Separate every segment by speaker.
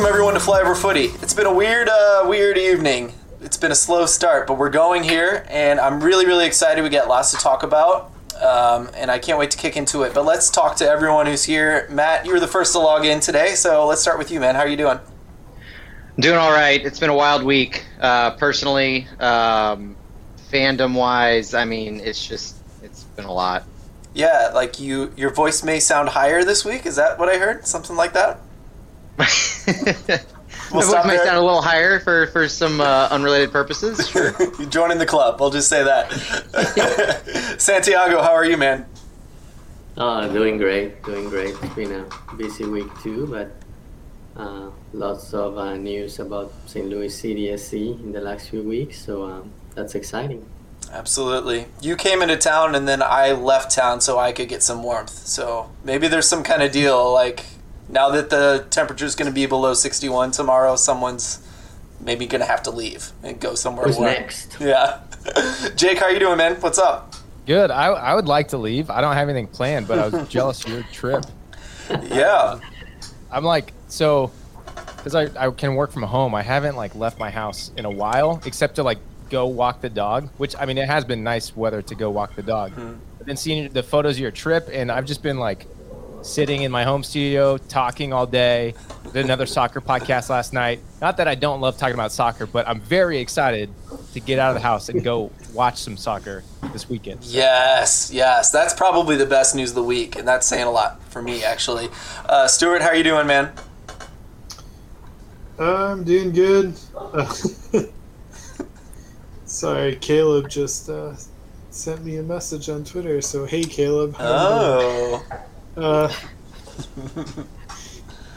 Speaker 1: welcome everyone to Flyover Footy. It's been a weird, uh, weird evening. It's been a slow start, but we're going here, and I'm really, really excited. We got lots to talk about, um, and I can't wait to kick into it. But let's talk to everyone who's here. Matt, you were the first to log in today, so let's start with you, man. How are you doing?
Speaker 2: Doing all right. It's been a wild week, uh, personally, um, fandom wise. I mean, it's just it's been a lot.
Speaker 1: Yeah, like you, your voice may sound higher this week. Is that what I heard? Something like that.
Speaker 2: My voice might sound a little higher for, for some uh, unrelated purposes. Sure.
Speaker 1: you joining the club. I'll just say that. Santiago, how are you, man?
Speaker 3: Oh, doing great, doing great. It's been a busy week too, but uh, lots of uh, news about St. Louis City SC in the last few weeks, so um, that's exciting.
Speaker 1: Absolutely. You came into town and then I left town so I could get some warmth. So maybe there's some kind of deal like now that the temperature is going to be below 61 tomorrow, someone's maybe going to have to leave and go somewhere
Speaker 3: Who's
Speaker 1: warm.
Speaker 3: next?
Speaker 1: Yeah. Jake, how are you doing, man? What's up?
Speaker 4: Good. I, I would like to leave. I don't have anything planned, but I was jealous of your trip.
Speaker 1: Yeah.
Speaker 4: Uh, I'm like, so, because I, I can work from home, I haven't like left my house in a while, except to like go walk the dog, which I mean, it has been nice weather to go walk the dog.
Speaker 1: Hmm.
Speaker 4: I've been seeing the photos of your trip, and I've just been like sitting in my home studio talking all day. Did another soccer podcast last night. Not that I don't love talking about soccer, but I'm very excited to get out of the house and go watch some soccer this weekend.
Speaker 1: Yes, yes. That's probably the best news of the week, and that's saying a lot for me, actually. Uh, Stuart, how are you doing, man?
Speaker 5: I'm doing good. Sorry, Caleb just uh, sent me a message on Twitter. So hey, Caleb. how you?
Speaker 1: Oh.
Speaker 5: Uh,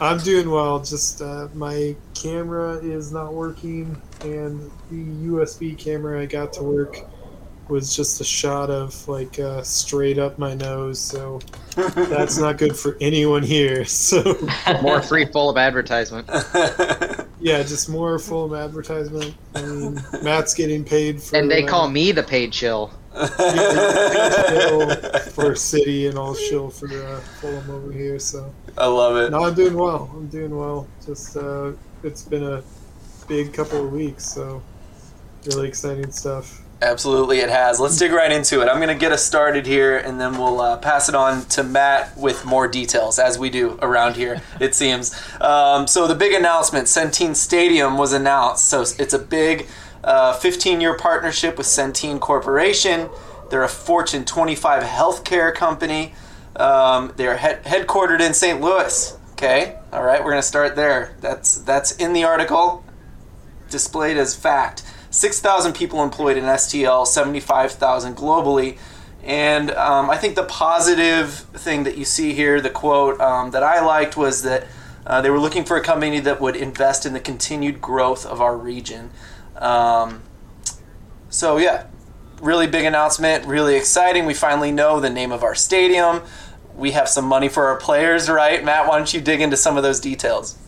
Speaker 5: I'm doing well. Just uh, my camera is not working, and the USB camera I got to work was just a shot of like uh, straight up my nose. So that's not good for anyone here. So
Speaker 2: More free full of advertisement.
Speaker 5: yeah, just more full of advertisement. I mean, Matt's getting paid for.
Speaker 2: And they
Speaker 5: uh,
Speaker 2: call me the paid chill.
Speaker 5: For city and all shill for uh, Fulham over here. So
Speaker 1: I love it.
Speaker 5: no, I'm doing well. I'm doing well. Just uh, it's been a big couple of weeks, so really exciting stuff.
Speaker 1: Absolutely, it has. Let's dig right into it. I'm going to get us started here, and then we'll uh, pass it on to Matt with more details, as we do around here, it seems. Um, so, the big announcement Centene Stadium was announced. So, it's a big 15 year partnership with Centene Corporation. They're a Fortune 25 healthcare company. Um, they're head- headquartered in St. Louis. Okay, all right, we're going to start there. That's that's in the article, displayed as fact. 6,000 people employed in STL, 75,000 globally. And um, I think the positive thing that you see here, the quote um, that I liked was that uh, they were looking for a company that would invest in the continued growth of our region. Um, so, yeah, really big announcement, really exciting. We finally know the name of our stadium. We have some money for our players, right? Matt, why don't you dig into some of those details?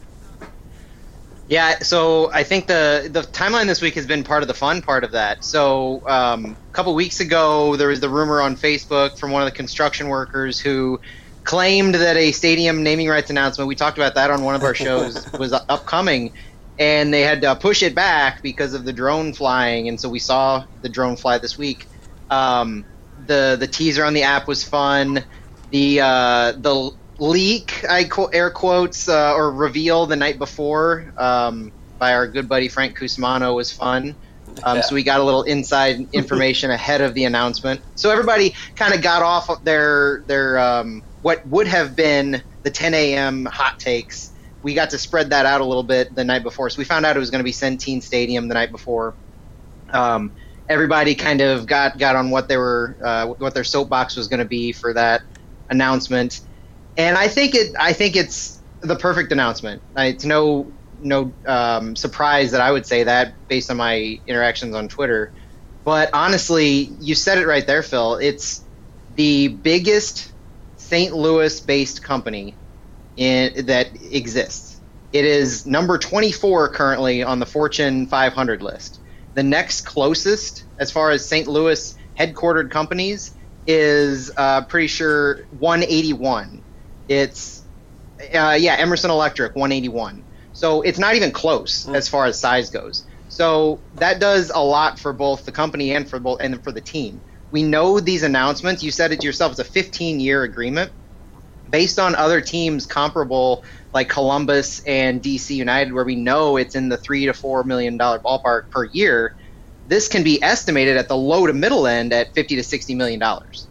Speaker 2: Yeah, so I think the the timeline this week has been part of the fun part of that. So um, a couple weeks ago, there was the rumor on Facebook from one of the construction workers who claimed that a stadium naming rights announcement. We talked about that on one of our shows was upcoming, and they had to push it back because of the drone flying. And so we saw the drone fly this week. Um, the the teaser on the app was fun. The uh, the leak, I qu- air quotes, uh, or reveal the night before um, by our good buddy Frank Cusumano was fun. Um,
Speaker 1: Yeah.
Speaker 2: So we got a little inside information ahead of the announcement. So everybody kind of got off of their their um, what would have been the 10 a.m. hot takes. We got to spread that out a little bit the night before. So we found out it was going to be Centene Stadium the night before. Um, everybody kind of got got on what they were uh, what their soapbox was going to be for that announcement and I think it. I think it's the perfect announcement. It's no no um, surprise that I would say that based on my interactions on Twitter. But honestly, you said it right there, Phil. It's the biggest St. Louis-based company in, that exists. It is number 24 currently on the Fortune 500 list. The next closest, as far as St. Louis headquartered companies, is uh, pretty sure 181 it's uh, yeah emerson electric 181 So it's not even close as far as size goes. So that does a lot for both the company and for both and for the team. We know these announcements. You said it yourself. It's a 15 year agreement based on other teams comparable like Columbus and DC United, where we know it's in the three to four million dollar ballpark per year. This can be estimated at the low to middle end at 50 to 60 million dollars,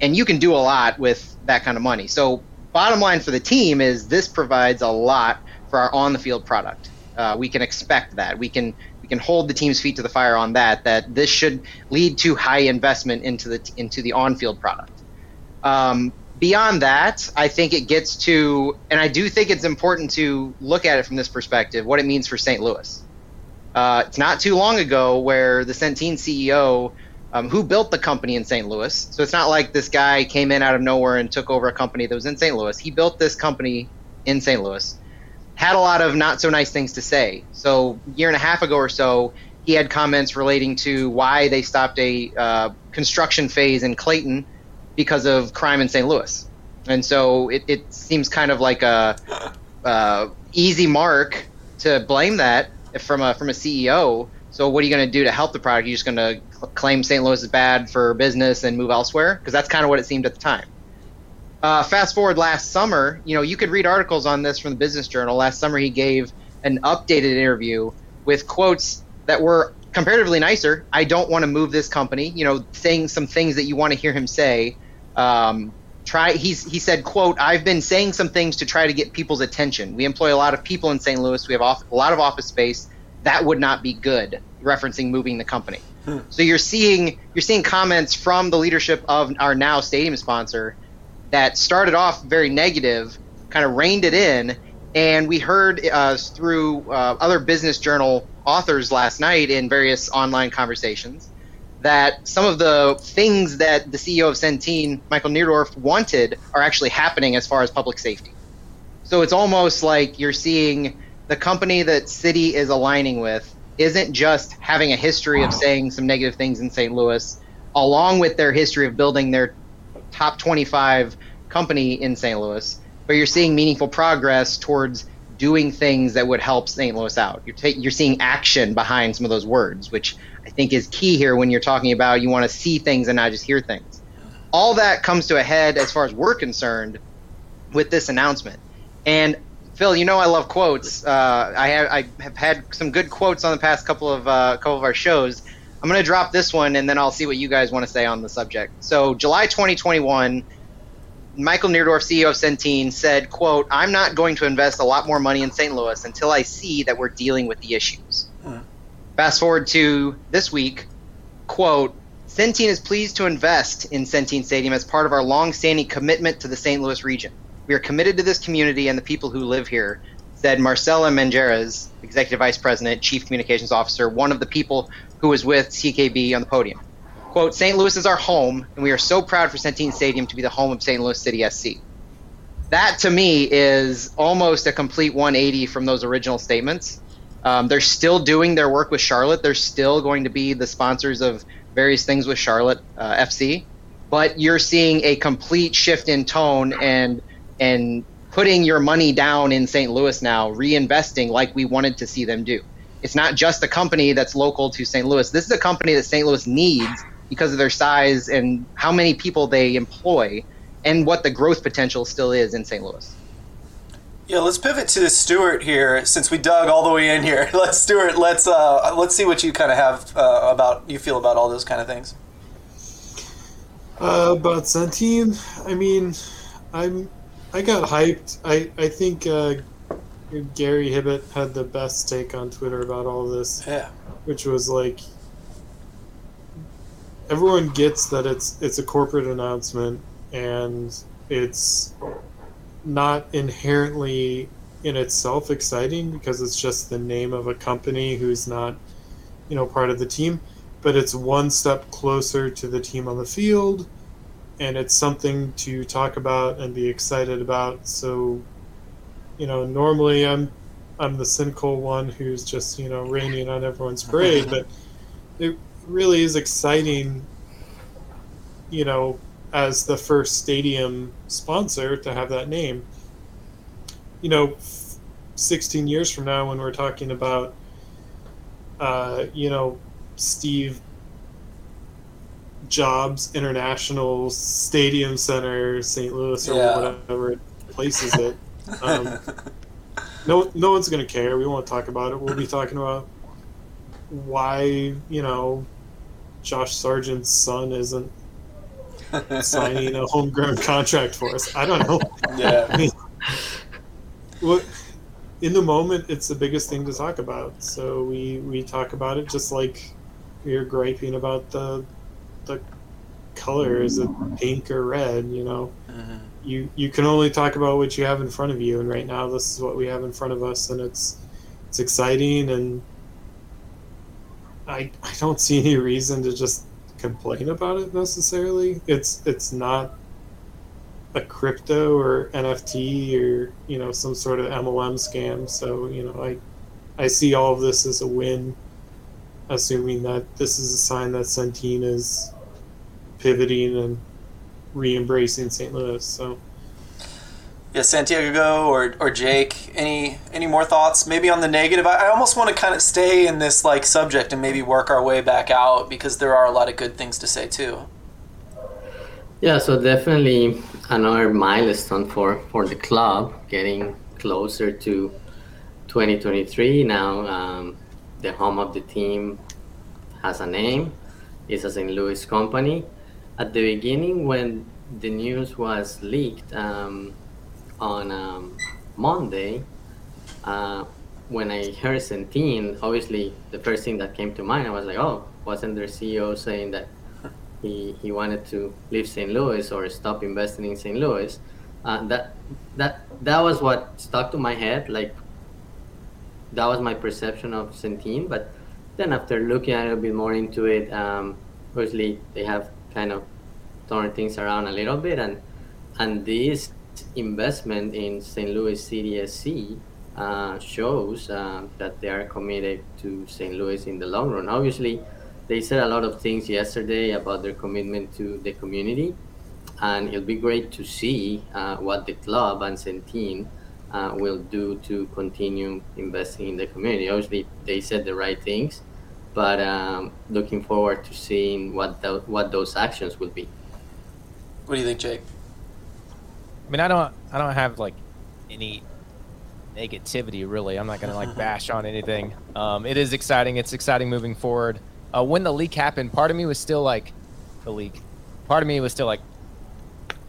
Speaker 2: and you can do a lot with that kind of money. So, bottom line for the team is this provides a lot for our on the field product. Uh, we can expect that. We can we can hold the team's feet to the fire on that. That this should lead to high investment into the into the on field product. Um, beyond that, I think it gets to, and I do think it's important to look at it from this perspective, what it means for St. Louis. Uh, it's not too long ago where the Centene CEO, um, who built the company in St. Louis, so it's not like this guy came in out of nowhere and took over a company that was in St. Louis. He built this company in St. Louis, had a lot of not so nice things to say. So year and a half ago or so, he had comments relating to why they stopped a uh, construction phase in Clayton because of crime in St. Louis. And so it, it seems kind of like a uh, easy mark to blame that from a from a CEO. So what are you going to do to help the product? You're just going to cl- claim St. Louis is bad for business and move elsewhere because that's kind of what it seemed at the time. Uh, fast forward last summer, you know, you could read articles on this from the Business Journal. Last summer, he gave an updated interview with quotes that were comparatively nicer. I don't want to move this company. You know, saying some things that you want to hear him say. Um, try. He's he said, "quote I've been saying some things to try to get people's attention. We employ a lot of people in St. Louis. We have off, a lot of office space. That would not be good." Referencing moving the company. So you're seeing you're seeing comments from the leadership of our now stadium sponsor that started off very negative, kind of reined it in, and we heard uh, through uh, other business journal authors last night in various online conversations that some of the things that the CEO of Centene, Michael Neidorff, wanted are actually happening as far as public safety. So it's almost like you're seeing the company that City is aligning with isn't just having a history of saying some negative things in St. Louis, along with their history of building their top 25 company in St. Louis, but you're seeing meaningful progress towards doing things that would help St. Louis out. You're, ta- you're seeing action behind some of those words, which I think is key here when you're talking about you want to see things and not just hear things. All that comes to a head as far as we're concerned with this announcement. And Phil, you know I love quotes. Uh, I, have, I have had some good quotes on the past couple of uh, couple of our shows. I'm going to drop this one, and then I'll see what you guys want to say on the subject. So, July 2021, Michael Neidorff, CEO of Centene, said, "quote I'm not going to invest a lot more money in St. Louis until I see that we're dealing with the issues." Fast forward to this week, quote. Centene is pleased to invest in Centene Stadium as part of our long-standing commitment to the St. Louis region. We are committed to this community and the people who live here, said Marcela Manjarrez, Executive Vice President, Chief Communications Officer, one of the people who was with CKB on the podium. Quote, St. Louis is our home, and we are so proud for Centene Stadium to be the home of St. Louis City SC. That, to me, is almost a complete 180 from those original statements. Um, they're still doing their work with Charlotte. They're still going to be the sponsors of various things with Charlotte uh, FC. But you're seeing a complete shift in tone and and putting your money down in St. Louis now, reinvesting like we wanted to see them do. It's not just a company that's local to St. Louis. This is a company that St. Louis needs because of their size and how many people they employ and what the growth potential still is in St. Louis.
Speaker 1: Yeah, let's pivot to Stuart here since we dug all the way in here. Let's Stuart, let's uh, let's see what you kind of have uh, about you feel about all those kind of things.
Speaker 5: Uh, about Centene, I mean, I'm I got hyped. I I think uh, Gary Hibbett had the best take on Twitter about all this,
Speaker 1: Yeah.
Speaker 5: which was like everyone gets that it's it's a corporate announcement and it's not inherently in itself exciting because it's just the name of a company who's not you know part of the team but it's one step closer to the team on the field and it's something to talk about and be excited about. So you know normally i'm i'm the cynical one who's just you know raining on everyone's parade but it really is exciting you know as the first stadium sponsor to have that name you know f- 16 years from now when we're talking about, uh, you know, Steve Jobs International Stadium Center, St. Louis, or
Speaker 1: Yeah.
Speaker 5: whatever places it. Um, no, no one's gonna care. We won't talk about it. We'll be talking about why you know Josh Sargent's son isn't signing a homegrown contract for us. I don't know.
Speaker 1: yeah.
Speaker 5: I mean, in the moment, it's the biggest thing to talk about. So we we talk about it just like we are griping about the the color is it pink or red. You know,
Speaker 1: Mhm.
Speaker 5: you you can only talk about what you have in front of you, and right now this is what we have in front of us, and it's it's exciting, and I I don't see any reason to just complain about it necessarily. It's it's not a crypto or NFT or you know some sort of MLM scam. So you know I I see all of this as a win, assuming that this is a sign that Centene is pivoting and re-embracing St. Louis. So
Speaker 1: Yeah, Santiago or, or Jake, any any more thoughts? Maybe on the negative. I, I almost want to kind of stay in this like subject and maybe work our way back out because there are a lot of good things to say too.
Speaker 3: Yeah, so definitely another milestone for, for the club, getting closer to 2023. Now, um, the home of the team has a name, it's a St. Louis company. At the beginning, when the news was leaked um, on um, Monday, uh, when I heard Centene, obviously the first thing that came to mind, I was like, oh, wasn't their CEO saying that he, he wanted to leave St. Louis or stop investing in St. Louis. Uh, that that that was what stuck to my head. Like that was my perception of Centene. But then after looking a little bit more into it, um, obviously they have kind of turned things around a little bit, and and this investment in St. Louis City SC uh, shows uh, that they are committed to St. Louis in the long run. Obviously, they said a lot of things yesterday about their commitment to the community, and it'll be great to see uh, what the club and Centene uh, will do to continue investing in the community. Obviously, they said the right things, but um, looking forward to seeing what tho- what those actions will be.
Speaker 1: What do you think, Jake?
Speaker 4: I mean, I don't, I don't have like any negativity really. I'm not gonna like bash on anything. Um, it is exciting. It's exciting moving forward. Uh, when the leak happened, part of me was still like, the leak. Part of me was still like,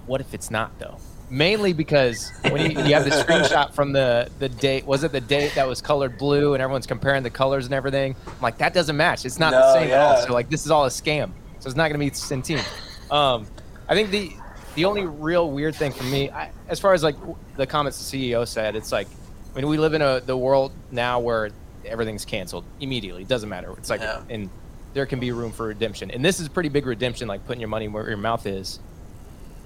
Speaker 4: what if it's not though? Mainly because when you, you have the screenshot from the the date, was it the date that was colored blue, and everyone's comparing the colors and everything? I'm like, that doesn't match. It's not the
Speaker 1: No,
Speaker 4: same at all. So like, this is all a scam. So it's not gonna be Centene. Um, I think the the only real weird thing for me, I, as far as like the comments the CEO said, it's like, I mean, we live in a the world now where everything's canceled immediately. It doesn't matter. It's like,
Speaker 1: Yeah.
Speaker 4: and there can be room for redemption. And this is pretty big redemption, like putting your money where your mouth is,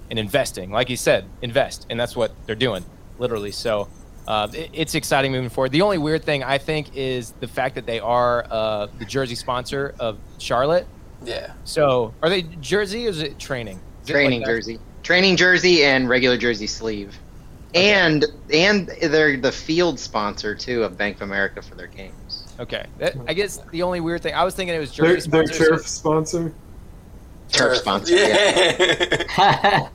Speaker 4: and investing. Like he said, invest, and that's what they're doing, literally. So. Uh, it- it's exciting moving forward. The only weird thing I think is the fact that they are uh, the jersey sponsor of Charlotte.
Speaker 1: Yeah.
Speaker 4: So, are they jersey or is it training? Is it
Speaker 2: training
Speaker 4: like
Speaker 2: jersey, training jersey, and regular jersey sleeve, and and they're the field sponsor too of Bank of America for their games.
Speaker 4: Okay, that, I guess the only weird thing I was thinking it was jersey
Speaker 5: their
Speaker 4: sponsors.
Speaker 5: turf sponsor.
Speaker 2: Turf sponsor, yeah.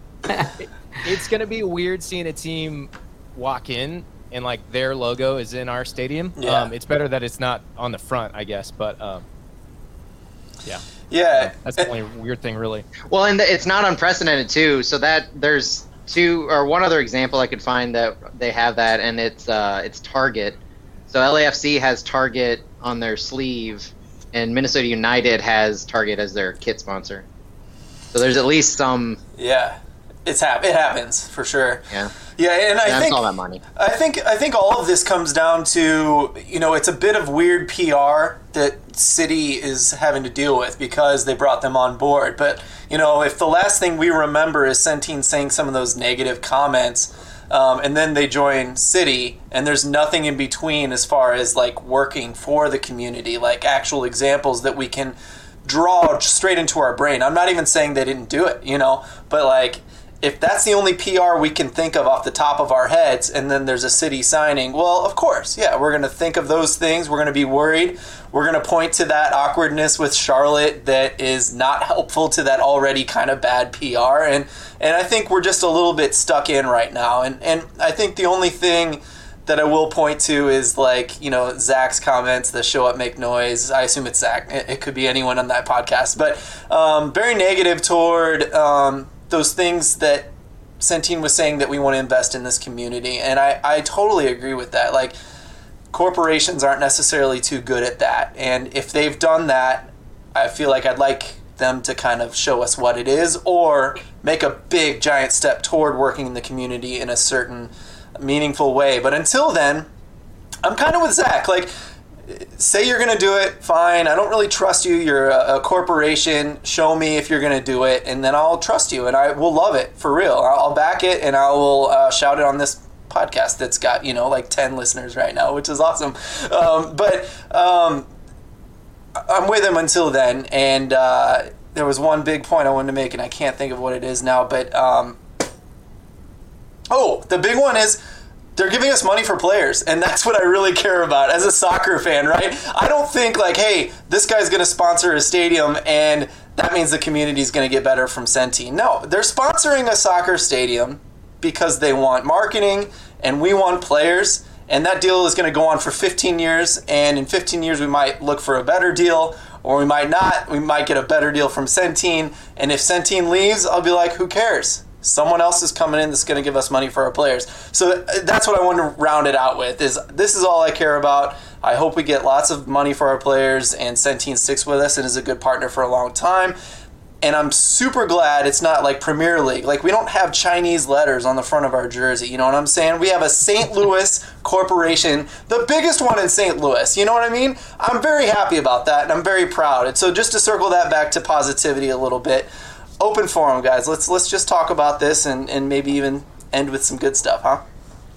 Speaker 4: It's gonna be weird seeing a team walk in and like their logo is in our stadium.
Speaker 1: Yeah.
Speaker 4: Um, it's better that it's not on the front, I guess. But um, yeah,
Speaker 1: yeah.
Speaker 4: that's the only weird thing, really.
Speaker 2: Well, and it's not unprecedented too. So that there's two or one other example I could find that they have that, and it's uh, it's Target. So LAFC has Target on their sleeve, and Minnesota United has Target as their kit sponsor. So there's at least some,
Speaker 1: Yeah. It's hap- it happens for sure.
Speaker 2: yeah.
Speaker 1: Yeah, and I think
Speaker 2: all that money.
Speaker 1: I think I think all of this comes down to you know it's a bit of weird PR that City is having to deal with because they brought them on board. But you know if the last thing we remember is Centene saying some of those negative comments, um, and then they join City, and there's nothing in between as far as like working for the community, like actual examples that we can draw straight into our brain. I'm not even saying they didn't do it, you know, but like if that's the only PR we can think of off the top of our heads, and then there's a city signing, well, of course, yeah, we're going to think of those things. We're going to be worried. We're going to point to that awkwardness with Charlotte that is not helpful to that already kind of bad PR, and and I think we're just a little bit stuck in right now. And and I think the only thing that I will point to is like you know Zach's comments, the show up, make noise. I assume it's Zach. It, it could be anyone on that podcast, but um, very negative toward. Um, those things that Centene was saying that we want to invest in this community. And I, I totally agree with that. Like, corporations aren't necessarily too good at that. And if they've done that, I feel like I'd like them to kind of show us what it is or make a big, giant step toward working in the community in a certain meaningful way. But until then, I'm kind of with Zach. Like, say you're going to do it, fine. I don't really trust you. You're a, a corporation. Show me if you're going to do it, and then I'll trust you, and I will love it for real. I'll back it, and I will uh, shout it on this podcast that's got you know like 10 listeners right now which is awesome um, but um, i'm with him until then and uh, there was one big point i wanted to make and i can't think of what it is now but um, oh the big one is they're giving us money for players and that's what i really care about as a soccer fan right i don't think like hey this guy's going to sponsor a stadium and that means the community is going to get better from Centene. No, they're sponsoring a soccer stadium because they want marketing and we want players. And that deal is going to go on for 15 years. And in 15 years, we might look for a better deal or we might not. We might get a better deal from Centene. And if Centene leaves, I'll be like, who cares? Someone else is coming in that's going to give us money for our players. So uh, that's what I want to round it out with. Is this is all I care about. I hope we get lots of money for our players, and Centene sticks with us and is a good partner for a long time. And I'm super glad it's not like Premier League. Like we don't have Chinese letters on the front of our jersey. You know what I'm saying? We have a St. Louis corporation, the biggest one in St. Louis. You know what I mean? I'm very happy about that, and I'm very proud. And so just to circle that back to positivity a little bit open forum, guys. Let's let's just talk about this and, and maybe even end with some good stuff, huh?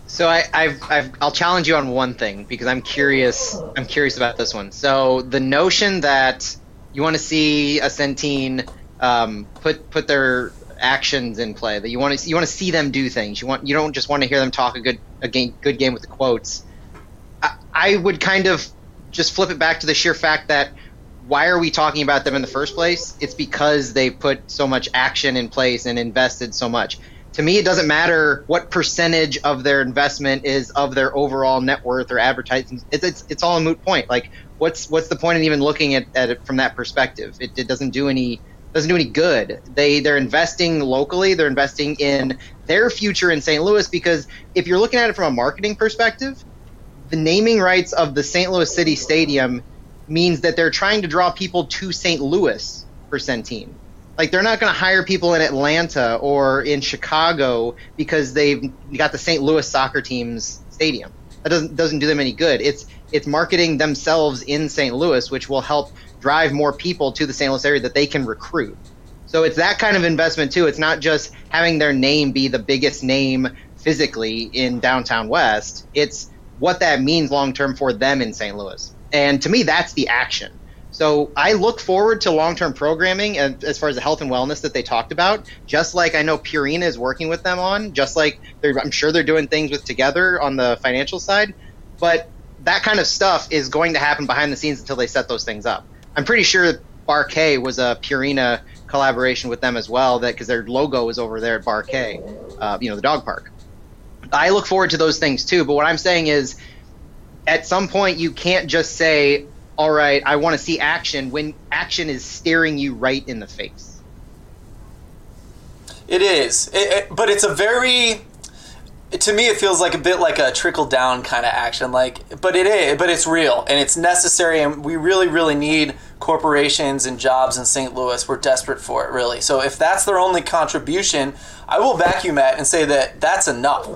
Speaker 2: So I, I've, I've, I'll challenge you on one thing because I'm curious. I'm curious about this one. So the notion that you want to see a Centene um, put put their actions in play, that you want to you want to see them do things. You want you don't just want to hear them talk a good a game, good game with the quotes. I, I would kind of just flip it back to the sheer fact that why are we talking about them in the first place? It's because they put so much action in place and invested so much. To me, it doesn't matter what percentage of their investment is of their overall net worth or advertising. It's, it's, it's all a moot point. Like, what's what's the point in even looking at, at it from that perspective? It, it doesn't do any doesn't do any good. They they're investing locally. They're investing in their future in St. Louis because if you're looking at it from a marketing perspective, the naming rights of the St. Louis City Stadium means that they're trying to draw people to St. Louis for Centene. Like they're not going to hire people in Atlanta or in Chicago because they've got the St. Louis soccer team's stadium. That doesn't doesn't do them any good. It's it's marketing themselves in St. Louis, which will help drive more people to the St. Louis area that they can recruit. So it's that kind of investment too. It's not just having their name be the biggest name physically in downtown West. It's what that means long term for them in St. Louis. And to me, that's the action. So I look forward to long-term programming and as far as the health and wellness that they talked about. Just like I know Purina is working with them on, just like I'm sure they're doing things with Together on the financial side. But that kind of stuff is going to happen behind the scenes until they set those things up. I'm pretty sure Bar K was a Purina collaboration with them as well, that because their logo is over there at Bar K, uh, you know, the dog park. I look forward to those things too. But what I'm saying is at some point you can't just say, "All right, I want to see action," when action is staring you right in the face.
Speaker 1: It is, it, it, but it's a very. To me, it feels like a bit like a trickle down kind of action. Like, but it is, but it's real and it's necessary, and we really, really need corporations and jobs in St. Louis. We're desperate for it, really. So if that's their only contribution, I will vacuum Matt, and say that that's enough.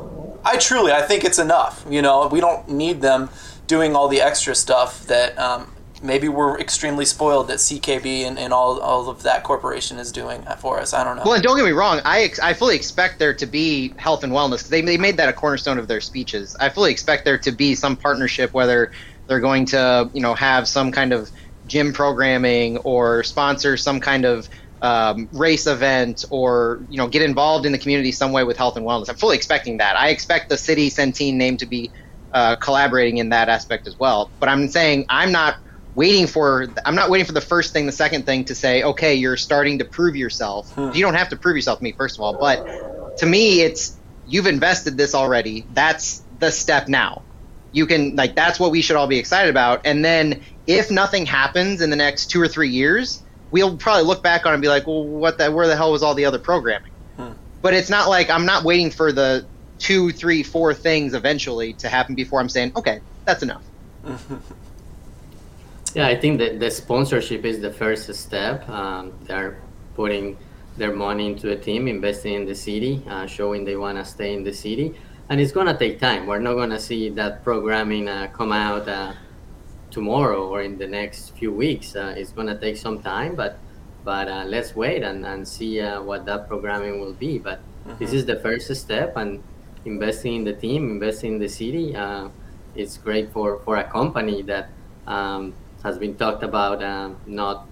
Speaker 1: I truly, I think it's enough. You know, we don't need them doing all the extra stuff that um, maybe we're extremely spoiled that CKB and, and all, all of that corporation is doing for us. I don't know.
Speaker 2: Well, and don't get me wrong, I, ex- I fully expect there to be health and wellness. They, they made that a cornerstone of their speeches. I fully expect there to be some partnership, whether they're going to, you know, have some kind of gym programming or sponsor some kind of um, race event or you know get involved in the community some way with health and wellness. I'm fully expecting that. I expect the city Centene name to be uh, collaborating in that aspect as well. But I'm saying I'm not waiting for I'm not waiting for the first thing, the second thing to say, okay, you're starting to prove yourself.
Speaker 1: Hmm.
Speaker 2: You don't have to prove yourself to me first of all, but to me, it's you've invested this already. That's the step now. You can like that's what we should all be excited about. And then if nothing happens in the next two or three years, we'll probably look back on it and be like, well, what the where the hell was all the other programming?
Speaker 1: Hmm.
Speaker 2: But it's not like I'm not waiting for the two, three, four things eventually to happen before I'm saying, okay, that's enough.
Speaker 3: Yeah, I think that the sponsorship is the first step. Um, they're putting their money into a team, investing in the city, uh, showing they want to stay in the city. And it's going to take time. We're not going to see that programming uh, come out uh, tomorrow or in the next few weeks. Uh, it's going to take some time, but but uh, let's wait and, and see uh, what that programming will be. But this is the first step, and investing in the team, investing in the city, uh, it's great for, for a company that um, has been talked about um, not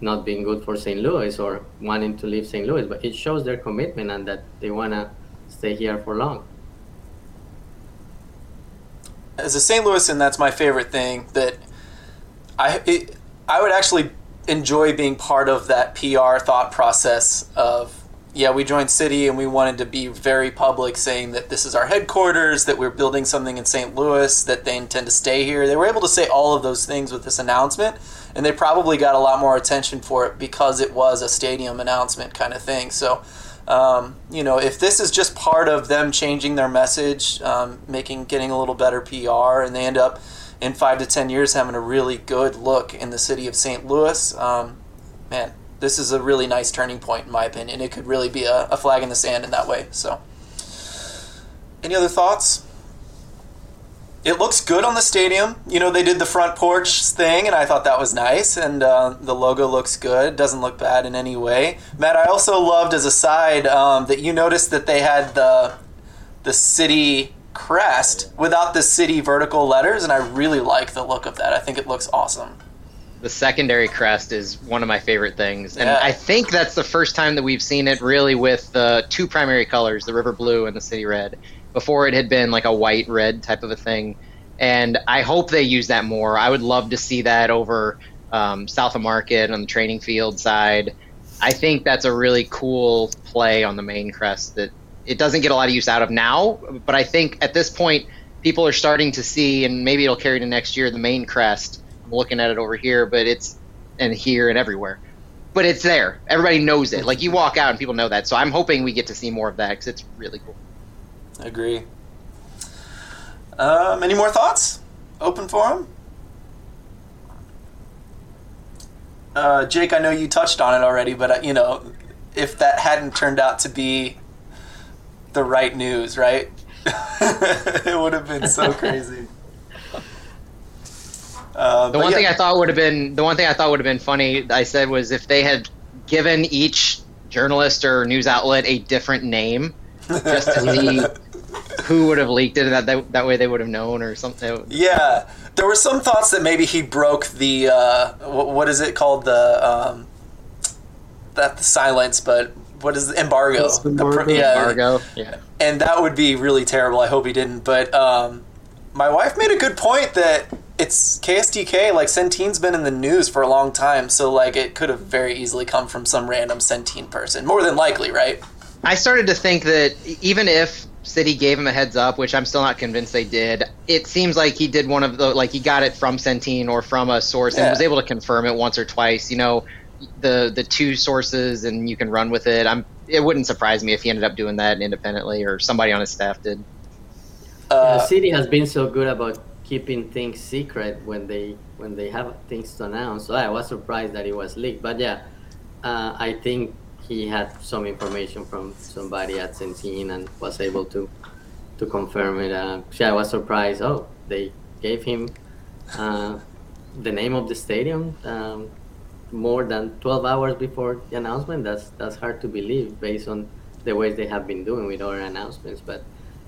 Speaker 3: not being good for St. Louis or wanting to leave St. Louis, but it shows their commitment and that they want to stay here for long.
Speaker 1: As a St. Louisan, that's my favorite thing. That I it, I would actually enjoy being part of that PR thought process of yeah, we joined City and we wanted to be very public, saying that this is our headquarters, that we're building something in St. Louis, that they intend to stay here. They were able to say all of those things with this announcement, and they probably got a lot more attention for it because it was a stadium announcement kind of thing. So. Um, you know, if this is just part of them changing their message, um, making getting a little better PR, and they end up in five to ten years having a really good look in the city of St. Louis, um, man, this is a really nice turning point in my opinion. It could really be a, a flag in the sand in that way. So, any other thoughts? It looks good on the stadium. You know, they did the front porch thing, and I thought that was nice. And uh, the logo looks good. Doesn't look bad in any way. Matt, I also loved as a side um, that you noticed that they had the the city crest without the city vertical letters, and I really like the look of that. I think it looks awesome.
Speaker 2: The secondary crest is one of my favorite things, and
Speaker 1: Yeah.
Speaker 2: I think that's the first time that we've seen it really with the two primary colors, the river blue and the city red. Before it had been like a white red type of a thing, and I hope they use that more. I would love to see that over um, South of Market on the training field side. I think that's a really cool play on the main crest that it doesn't get a lot of use out of now, but I think at this point people are starting to see, and maybe it'll carry to next year, the main crest. I'm looking at it over here, but it's and here and everywhere, but it's there. Everybody knows it. Like you walk out and people know that. So I'm hoping we get to see more of that because it's really cool.
Speaker 1: Agree. Um, any more thoughts? Open forum. Uh, Jake, I know you touched on it already, but uh, you know, if that hadn't turned out to be the right news, right? it would have been so crazy. Uh,
Speaker 2: The one
Speaker 1: yeah.
Speaker 2: thing I thought would have been the one thing I thought would have been funny. I said was if they had given each journalist or news outlet a different name, just to see who would have leaked it, and that that, that way they would have known or something.
Speaker 1: Yeah, there were some thoughts that maybe he broke the uh, wh- what is it called the um, that the silence, but what is the embargo?
Speaker 5: Yes,
Speaker 1: The pr-
Speaker 5: embargo.
Speaker 1: yeah,
Speaker 2: Margot, yeah.
Speaker 1: and that would be really terrible. I hope he didn't. But um, my wife made a good point that it's KSDK. Like Centene's been in the news for a long time, so like it could have very easily come from some random Centene person. More than likely, right?
Speaker 2: I started to think that even if City gave him a heads up, which I'm still not convinced they did, it seems like he did one of the like he got it from Centene or from a source and was able to confirm it once or twice. You know, the the two sources and you can run with it. I'm. It wouldn't surprise me if he ended up doing that independently or somebody on his staff did.
Speaker 1: Uh,
Speaker 3: the city has been so good about keeping things secret when they when they have things to announce. So I was surprised that it was leaked. But yeah, uh, I think he had some information from somebody at Centene and was able to to confirm it. Uh, yeah, I was surprised. Oh, they gave him uh, the name of the stadium um, more than 12 hours before the announcement. That's that's hard to believe based on the ways they have been doing with other announcements. But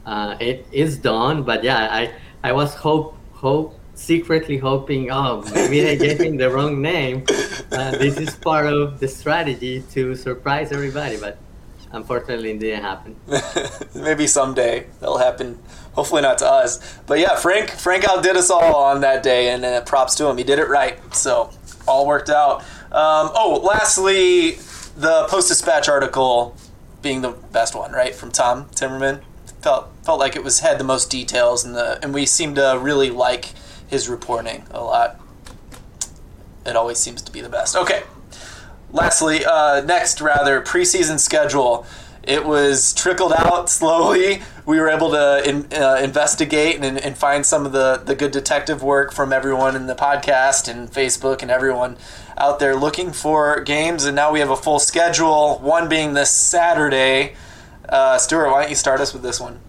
Speaker 3: uh, it is done. But yeah, I I was hope hope secretly hoping, oh, maybe I gave him the wrong name. Uh, this is part of the strategy to surprise everybody, but unfortunately, it didn't happen.
Speaker 1: Maybe someday that'll happen. Hopefully not to us. But yeah, Frank Frank outdid us all on that day, and uh, props to him. He did it right. So all worked out. Um, oh, lastly, the Post Dispatch article being the best one, right, from Tom Timmerman. Felt felt like it was had the most details, and the and we seemed to really like his reporting a lot. It always seems to be the best. Okay. Lastly, uh, next rather preseason schedule. It was trickled out slowly. We were able to in, uh, investigate and, and find some of the, the good detective work from everyone in the podcast and Facebook and everyone out there looking for games. And now we have a full schedule, one being this Saturday. Uh, Stuart, why don't you start us with this one?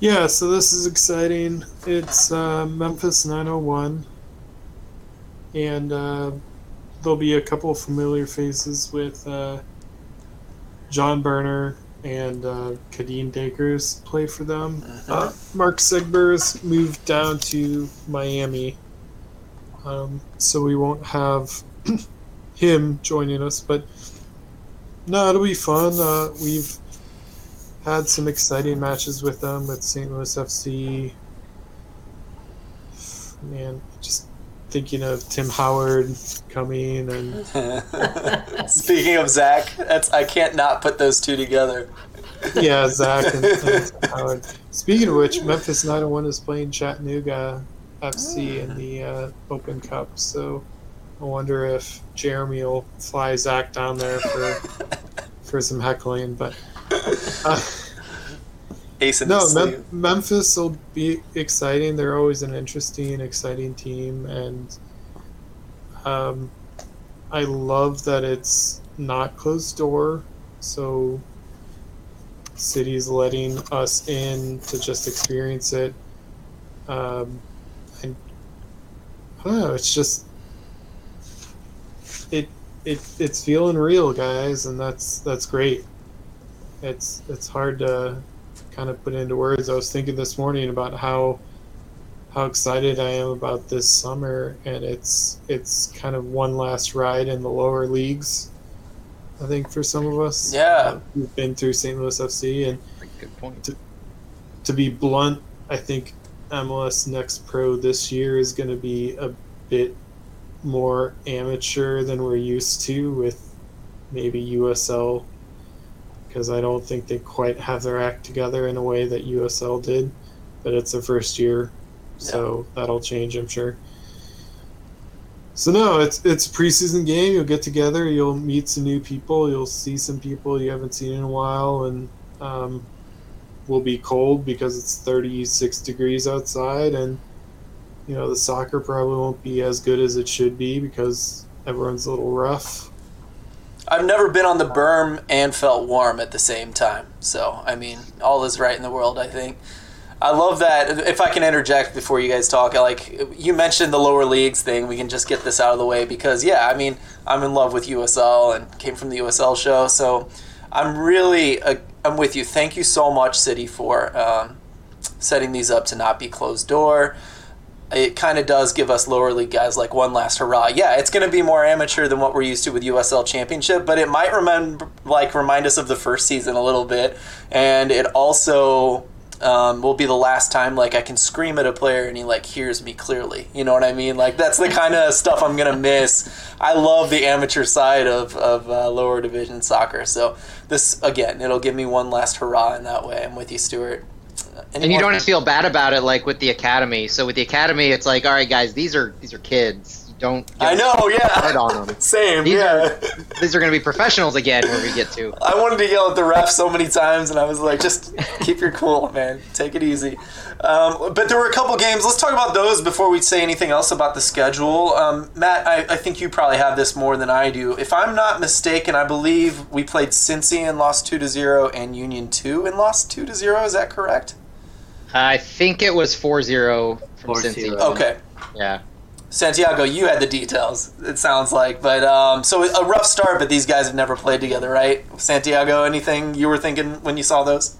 Speaker 5: Yeah, so this is exciting. It's uh, Memphis 901, and uh, there'll be a couple of familiar faces with uh, John Burner and uh, Kadeem Dacres play for them. Uh, Mark Segbers moved down to Miami, um, so we won't have him joining us. But no, it'll be fun. Uh, we've had some exciting matches with them with St. Louis FC. Man, just thinking of Tim Howard coming and
Speaker 1: Speaking of Zach, that's I can't not put those two together.
Speaker 5: yeah, Zach and, and Howard. Speaking of which, Memphis 901 is playing Chattanooga FC in the uh, Open Cup, so I wonder if Jeremy will fly Zach down there for for some heckling. But
Speaker 1: Ace in
Speaker 5: no, Mem- Memphis will be exciting. They're always an interesting, exciting team, and um, I love that it's not closed door. So city's letting us in to just experience it. Um, and I don't know. It's just it it it's feeling real, guys, and that's that's great. It's it's hard to kind of put into words. I was thinking this morning about how how excited I am about this summer, and it's it's kind of one last ride in the lower leagues. I think for some of us,
Speaker 1: Yeah.
Speaker 5: uh, who've been through St. Louis FC, and
Speaker 2: Good point.
Speaker 5: to be blunt, I think MLS Next Pro this year is going to be a bit more amateur than we're used to with maybe USL because I don't think they quite have their act together in a way that USL did. But it's their first year, so that'll change, I'm sure. So no, it's it's a preseason game. You'll get together, you'll meet some new people, you'll see some people you haven't seen in a while, and um, will be cold because it's 36 degrees outside and you know the soccer probably won't be as good as it should be because everyone's a little rough
Speaker 1: I've never been on the berm and felt warm at the same time. So, I mean, all is right in the world, I think. I love that. If I can interject before you guys talk, I like you mentioned the lower leagues thing. We can just get this out of the way because, yeah, I mean, I'm in love with USL and came from the USL show. So, I'm really, uh, I'm with you. Thank you so much, City, for um, setting these up to not be closed door it kind of does give us lower league guys like one last hurrah. Yeah, it's going to be more amateur than what we're used to with USL Championship, but it might remember like remind us of the first season a little bit, and it also um, will be the last time like I can scream at a player and he like hears me clearly. You know what I mean? Like that's the kind of stuff I'm gonna miss. I love the amateur side of of uh, lower division soccer. So this again, it'll give me one last hurrah in that way. I'm with you, Stuart.
Speaker 2: And you don't feel bad about it, like with the academy. So with the academy, it's like, all right, guys, these are these are kids. You don't. get
Speaker 1: I know, Yeah.
Speaker 2: Head
Speaker 1: yeah.
Speaker 2: on them.
Speaker 1: Same,
Speaker 2: These
Speaker 1: yeah.
Speaker 2: are these are going to be professionals again when we get to.
Speaker 1: I wanted to yell at the ref so many times, and I was like, just keep your cool, man. Take it easy. Um, but there were a couple games. Let's talk about those before we say anything else about the schedule. Um, Matt, I, I think you probably have this more than I do. If I'm not mistaken, I believe we played Cincy and lost 2 to 0, and Union 2 and lost 2 to 0. Is that correct?
Speaker 2: I think it was 4-0 from
Speaker 3: 4-0.
Speaker 2: Cincy.
Speaker 1: Okay.
Speaker 2: Yeah.
Speaker 1: Santiago, you had the details, it sounds like. But um, so a rough start, but these guys have never played together, right? Santiago, anything you were thinking when you saw those?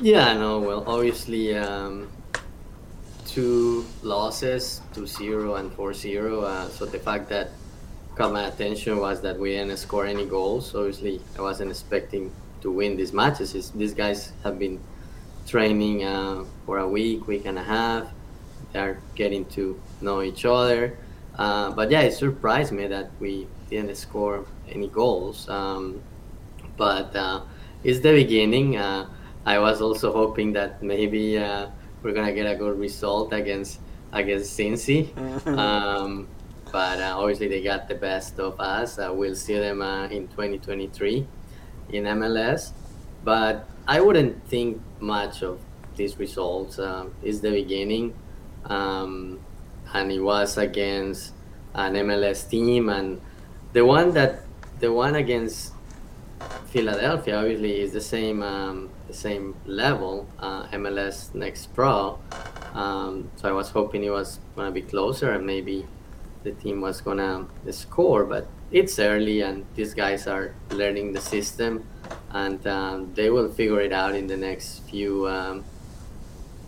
Speaker 3: Yeah, no, well, obviously, um, two losses, 2-0 and 4-0. Uh, so the fact that caught my attention was that we didn't score any goals. Obviously, I wasn't expecting to win these matches. It's, these guys have been training uh, for a week, week and a half. They're getting to know each other. Uh, but yeah, it surprised me that we didn't score any goals. Um, but uh, it's the beginning. Uh, I was also hoping that maybe uh, we're gonna get a good result against against Cincy. Um, but uh, obviously they got the best of us. Uh, we'll see them uh, in 2023 in MLS. But I wouldn't think much of these results. Um, it's the beginning, um, and it was against an MLS team, and the one that the one against Philadelphia obviously is the same um, the same level, uh, MLS Next Pro. Um, so I was hoping it was gonna be closer and maybe the team was gonna score, but it's early and these guys are learning the system and um, they will figure it out in the next few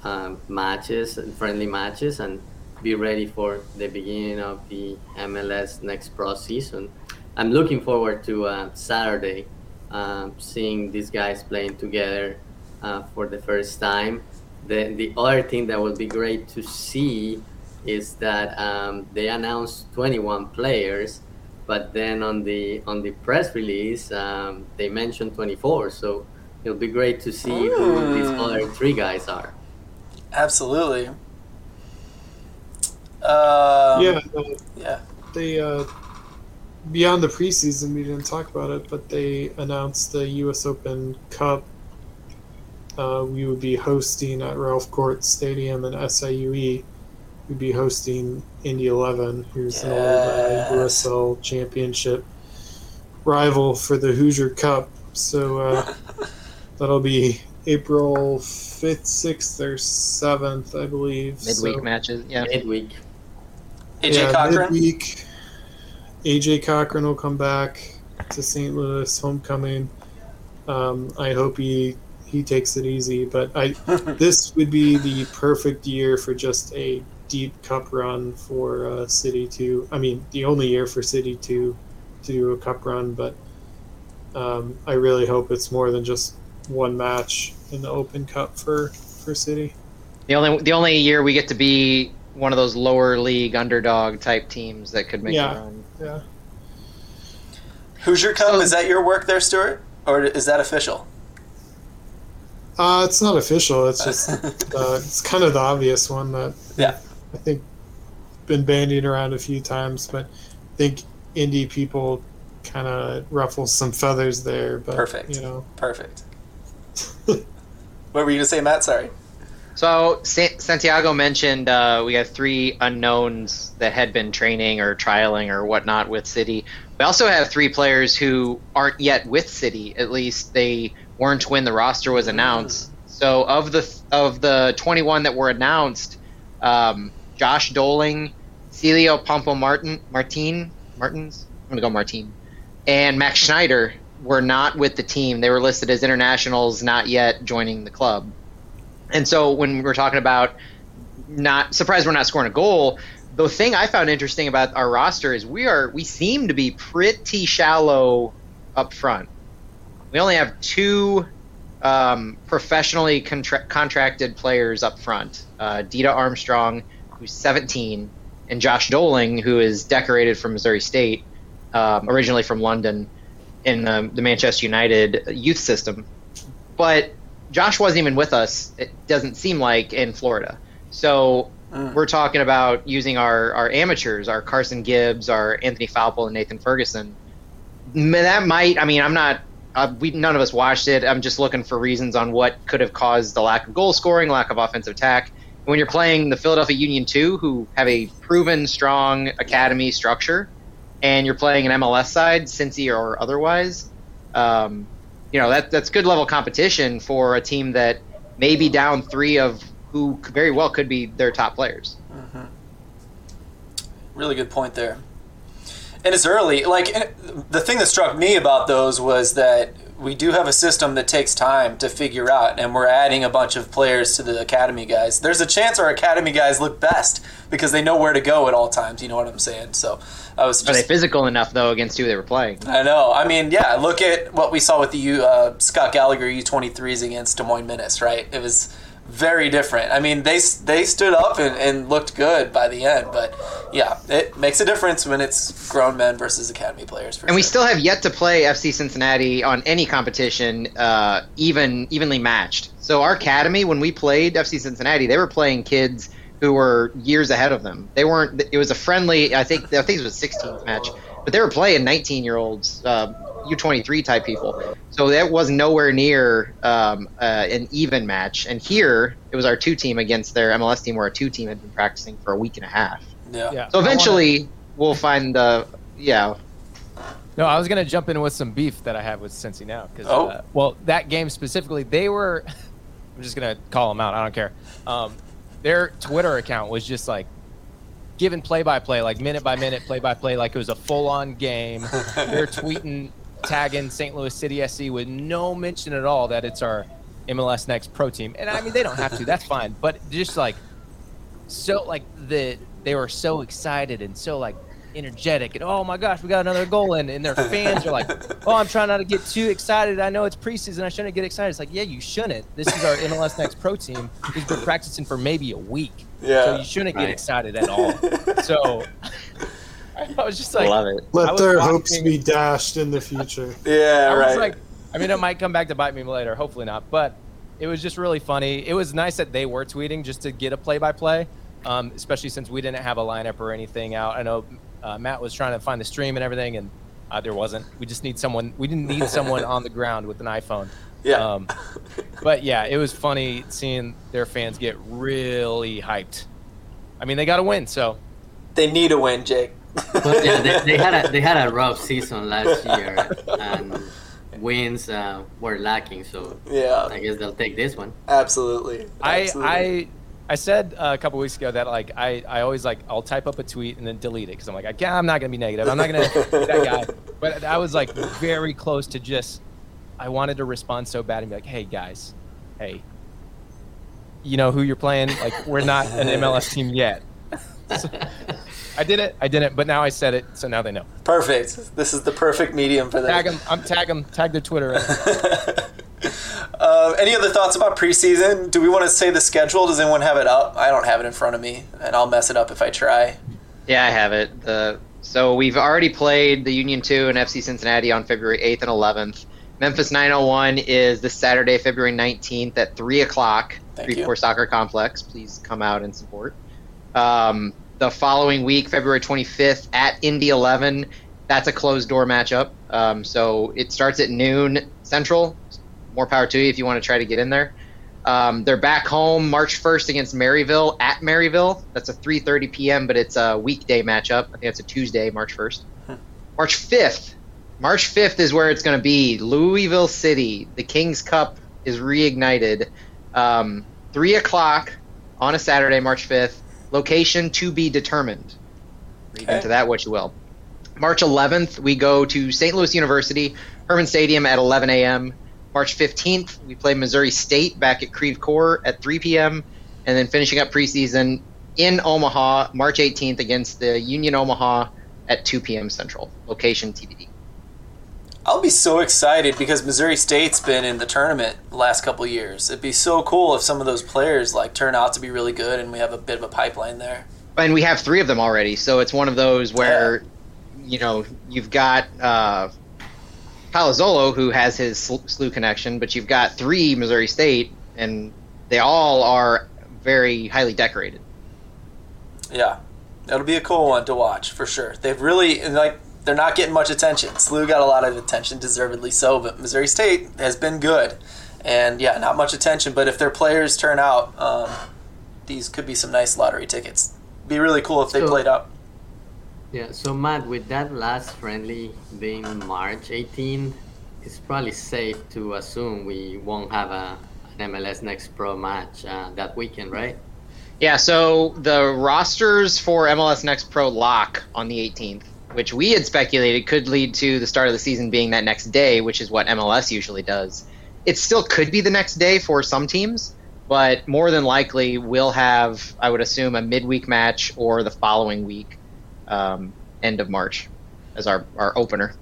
Speaker 3: um, matches, friendly matches, and be ready for the beginning of the MLS Next Pro season. I'm looking forward to uh, Saturday, um, seeing these guys playing together uh, for the first time. The, the other thing that would be great to see is that um, they announced 21 players, but then on the on the press release um, they mentioned 24. So it'll be great to see who these
Speaker 1: Mm.
Speaker 3: other three guys are.
Speaker 1: Absolutely. Um,
Speaker 5: yeah, uh,
Speaker 1: Yeah.
Speaker 5: they uh, beyond the preseason, we didn't talk about it, but they announced the U.S. Open Cup. Uh, we would be hosting at Ralph Korte Stadium in SIUE. We'd be hosting Indy 11, who's an old uh, USL Championship rival for the Hoosier Cup. So uh, that'll be April 5th, 6th, or 7th, I believe.
Speaker 2: Midweek
Speaker 5: So-
Speaker 2: matches. Yeah.
Speaker 3: Midweek.
Speaker 1: AJ
Speaker 5: yeah,
Speaker 1: Cochran.
Speaker 5: Midweek, AJ Cochran will come back to St. Louis homecoming. Um, I hope he he takes it easy, but I this would be the perfect year for just a deep cup run for uh, City to. I mean, the only year for City to to do a cup run, but um, I really hope it's more than just one match in the Open Cup for for City.
Speaker 2: The only the only year we get to be one of those lower league underdog type teams that could make
Speaker 5: Yeah.
Speaker 2: a run.
Speaker 5: Yeah.
Speaker 1: Hoosier Cup,
Speaker 2: So-
Speaker 1: is that your work there, Stuart? Or is that official?
Speaker 5: Uh, it's not official. It's just uh, it's kind of the obvious one that
Speaker 1: Yeah.
Speaker 5: I think been bandied around a few times, but I think Indy people kind of ruffle some feathers there. But
Speaker 1: Perfect.
Speaker 5: you know,
Speaker 1: Perfect. what were you going to say, Matt? Sorry.
Speaker 2: So Santiago mentioned uh, we have three unknowns that had been training or trialing or whatnot with City. We also have three players who aren't yet with City. At least they weren't when the roster was announced. So of the of the 21 that were announced, um, Josh Dolling, Celio Pompeu Martin, Martin, Martins. I'm gonna go Martin, and Max Schneider were not with the team. They were listed as internationals, not yet joining the club. And so when we're talking about not surprised we're not scoring a goal, the thing I found interesting about our roster is we are we seem to be pretty shallow up front. We only have two um, professionally contra- contracted players up front: uh, Dita Armstrong, who's 17, and Josh Dolling, who is decorated from Missouri State, um, originally from London, in um, the Manchester United youth system. But Josh wasn't even with us. It doesn't seem like in Florida. So
Speaker 1: Mm.
Speaker 2: we're talking about using our, our amateurs, our Carson Gibbs, our Anthony Faupel, and Nathan Ferguson. That might. I mean, I'm not. Uh, we none of us watched it. I'm just looking for reasons on what could have caused the lack of goal scoring, lack of offensive attack. When you're playing the Philadelphia Union 2, who have a proven strong academy structure, and you're playing an MLS side, Cincy or otherwise, um, you know that that's good level competition for a team that may be down three of who very well could be their top players.
Speaker 1: Really good point there. And it's early. Like the thing that struck me about those was that we do have a system that takes time to figure out, and we're adding a bunch of players to the academy guys. There's a chance our academy guys look best because they know where to go at all times. You know what I'm saying? So I was Just,
Speaker 2: Are they physical enough though against who they were playing?
Speaker 1: I know. I mean, yeah. Look at what we saw with the U, uh, Scott Gallagher U23s against Des Moines Menace, right? It was very different. I mean, they they stood up and, and looked good by the end, but yeah, it makes a difference when it's grown men versus academy players. For
Speaker 2: And we still have yet to play FC Cincinnati on any competition uh, even evenly matched. So our academy, when we played FC Cincinnati, they were playing kids who were years ahead of them. They weren't. It was a friendly. I think. I think it was a 16th match, but they were playing 19 year olds, uh, U23 type people. So that was nowhere near um, uh, an even match. And here it was our two team against their MLS team, where our two team had been practicing for a week and a half.
Speaker 1: yeah.
Speaker 4: Yeah.
Speaker 2: So
Speaker 4: I wanna-
Speaker 2: eventually we'll find. Uh, yeah,
Speaker 4: No, I was gonna jump in with some beef that I have with Cincy now because,
Speaker 1: Oh.
Speaker 4: uh, well, that game specifically, they were. I'm just gonna call them out. I don't care. Um, their Twitter account was just like giving play-by-play, like minute by minute, play-by-play, like it was a full-on game. They're tweeting, tagging St. Louis City SC with no mention at all that it's our MLS Next Pro team. And I mean, they don't have to. That's fine. But just like so like the they were so excited and so like energetic and oh my gosh we got another goal in and their fans are like oh i'm trying not to get too excited i know it's preseason i shouldn't get excited it's like yeah you shouldn't this is our mls next pro team We've been practicing for maybe a week
Speaker 1: Yeah.
Speaker 4: so you shouldn't get excited at all so i was just like
Speaker 2: love it.
Speaker 5: Let their
Speaker 4: watching-
Speaker 5: hopes be dashed in the future.
Speaker 1: Yeah,
Speaker 4: I
Speaker 1: right.
Speaker 4: was like, I mean, it might come back to bite me later. Hopefully not. But it was just really funny. It was nice that they were tweeting just to get a play-by-play, um, especially since we didn't have a lineup or anything out. I know uh, Matt was trying to find the stream and everything, and uh, there wasn't. We just need someone. We didn't need someone on the ground with an iPhone.
Speaker 1: yeah.
Speaker 4: Um, but yeah, it was funny seeing their fans get really hyped. I mean, they got to win, so
Speaker 1: they need a win, Jake.
Speaker 3: But yeah, they, they had a they had a rough season last year, and wins uh, were lacking. So
Speaker 1: yeah,
Speaker 3: I guess they'll take this one.
Speaker 1: absolutely.
Speaker 4: I
Speaker 1: Absolutely.
Speaker 4: I I said uh, a couple weeks ago that like I, I always like I'll type up a tweet and then delete it because I'm like I can't, I'm not gonna be negative. I'm not gonna be that guy. But I was like very close to just I wanted to respond so bad and be like, hey guys, hey, you know who you're playing? Like we're not an MLS team yet. So, I did it. I didn't. But now I said it, so now they know.
Speaker 1: perfect. This is the perfect medium for that.
Speaker 4: Tag them. I'm tag them. Tag their Twitter.
Speaker 1: Uh, any other thoughts about preseason? Do we want to say the schedule? Does anyone have it up? I don't have it in front of me, and I'll mess it up if I try.
Speaker 2: Yeah, I have it. The so we've already played the Union Two and FC Cincinnati on February 8th and 11th. Memphis 901 is this Saturday, February 19th at three o'clock.
Speaker 1: Thank
Speaker 2: Three
Speaker 1: you.
Speaker 2: Four Soccer Complex. Please come out and support. Um, the following week, February 25th at Indy 11. That's a closed door matchup. Um, so it starts at noon Central. More power to you if you want to try to get in there. Um, they're back home March 1st against Maryville at Maryville. That's a 3:30 p.m., but it's a weekday matchup. I think it's a Tuesday, March 1st. March 5th. March 5th is where it's going to be. Louisville City. The Kings Cup is reignited. Um, Three o'clock on a Saturday, March 5th. Location to be determined. Read
Speaker 1: Okay.
Speaker 2: into that what you will. March 11th, we go to St. Louis University, Hermann Stadium at 11 a.m. March 15th, we play Missouri State back at Creve Coeur at 3 p.m. And then finishing up preseason in Omaha, March 18th against the Union Omaha at 2 p.m. Central. Location TBD.
Speaker 1: I'll be so excited because Missouri State's been in the tournament the last couple years. It'd be so cool if some of those players like turn out to be really good, and we have a bit of a pipeline there.
Speaker 2: And we have three of them already, so it's one of those where, you know, you've got uh, Palazzolo, who has his sl- SLU connection, but you've got three Missouri State, and they all are very highly decorated.
Speaker 1: Yeah, that'll be a cool one to watch for sure. They've really like they're not getting much attention. SLU got a lot of attention, deservedly so, but Missouri State has been good, and yeah, not much attention. But if their players turn out, um, these could be some nice lottery tickets. Be really cool if they
Speaker 3: So-
Speaker 1: played up.
Speaker 3: Yeah, so Matt, with that last friendly being March 18, it's probably safe to assume we won't have a, an MLS Next Pro match uh, that weekend, right?
Speaker 2: Yeah, so the rosters for MLS Next Pro lock on the 18th, which we had speculated could lead to the start of the season being that next day, which is what MLS usually does. It still could be the next day for some teams, but more than likely we'll have, I would assume, a midweek match or the following week, um, end of March, as our, our opener.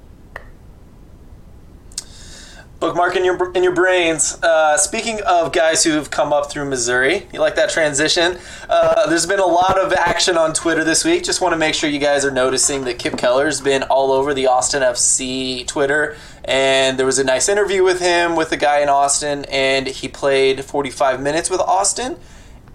Speaker 1: Bookmark in your in your brains. Uh, speaking of guys who've come up through Missouri, you like that transition? Uh, there's been a lot of action on Twitter this week. Just want to make sure you guys are noticing that Kipp Keller's been all over the Austin FC Twitter, and there was a nice interview with him with a guy in Austin, and he played 45 minutes with Austin,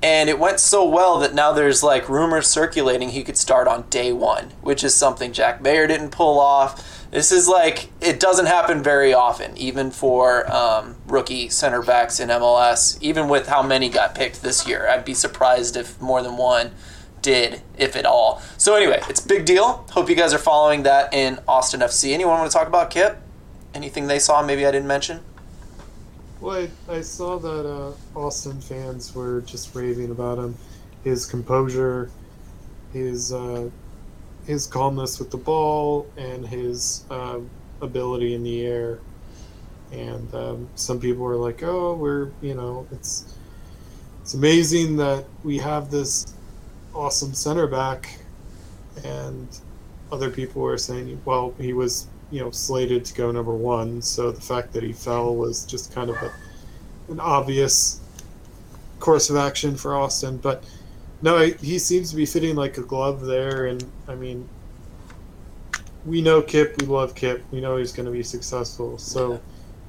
Speaker 1: and it went so well that now there's like rumors circulating he could start on day one, which is something Jack Maher didn't pull off. This is like it doesn't happen very often, even for um, rookie center backs in MLS. Even with how many got picked this year, I'd be surprised if more than one did, if at all. So anyway, it's a big deal. Hope you guys are following that in Austin FC. Anyone want to talk about Kipp? Anything they saw? Maybe I didn't mention.
Speaker 5: Well, I, I saw that uh, Austin fans were just raving about him, his composure, his uh, his calmness with the ball and his uh, ability in the air. And um, some people were like, "Oh, we're you know, it's it's amazing that we have this awesome center back," and other people were saying, "Well, he was you know slated to go number one, so the fact that he fell was just kind of a, an obvious course of action for Austin." But no, he seems to be fitting like a glove there, and I mean, we know Kipp, we love Kipp, we know he's going to be successful. So,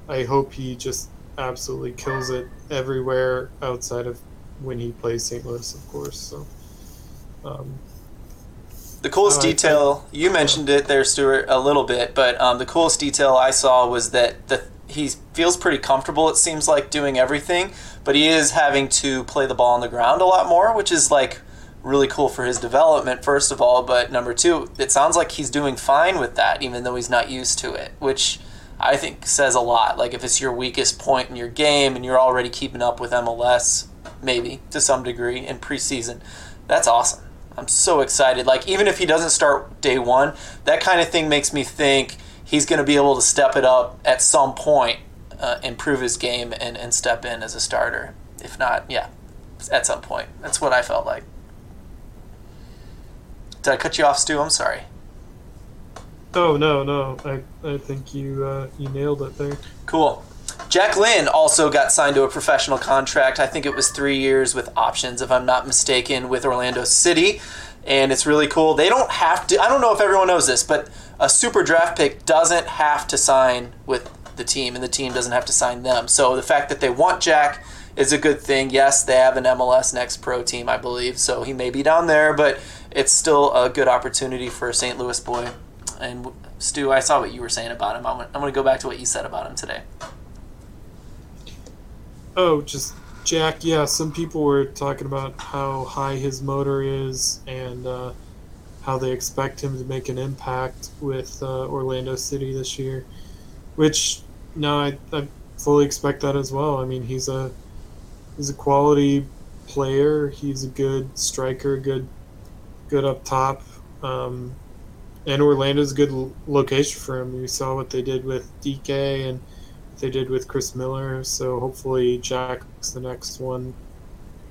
Speaker 5: I hope he just absolutely kills it everywhere outside of when he plays St. Louis, of course. So, um,
Speaker 1: the coolest
Speaker 5: I
Speaker 1: detail you mentioned it there, Stuart, a little bit, but um, the coolest detail I saw was that the he feels pretty comfortable. It seems like doing everything, but he is having to play the ball on the ground a lot more, which is like really cool for his development. First of all, but number two, it sounds like he's doing fine with that, even though he's not used to it, which I think says a lot. Like if it's your weakest point in your game and you're already keeping up with MLS, maybe to some degree in preseason, that's awesome. I'm so excited. Like even if he doesn't start day one, that kind of thing makes me think he's going to be able to step it up at some point, uh, improve his game, and, and step in as a starter. If not, yeah, at some point. That's what I felt like. Did I cut you off, Stu? I'm sorry.
Speaker 5: oh no, no, I I think you uh, you nailed it there.
Speaker 1: Cool. Jack Lynn also got signed to a professional contract. I think it was three years with options, if I'm not mistaken, with Orlando City. And it's really cool. They don't have to, I don't know if everyone knows this, but a super draft pick doesn't have to sign with the team, and the team doesn't have to sign them. So the fact that they want Jack is a good thing. Yes, they have an MLS Next Pro team, I believe, so he may be down there, but it's still a good opportunity for a St. Louis boy. And Stu, I saw what you were saying about him. I'm going to go back to what you said about him today.
Speaker 5: Oh, just Jack. Yeah, some people were talking about how high his motor is and uh, how they expect him to make an impact with uh, Orlando City this year. Which, no, I, I fully expect that as well. I mean, he's a he's a quality player. He's a good striker. Good, good up top. Um, and Orlando's a good location for him. You saw what they did with DK and they did with Chris Miller. So hopefully Jack's the next one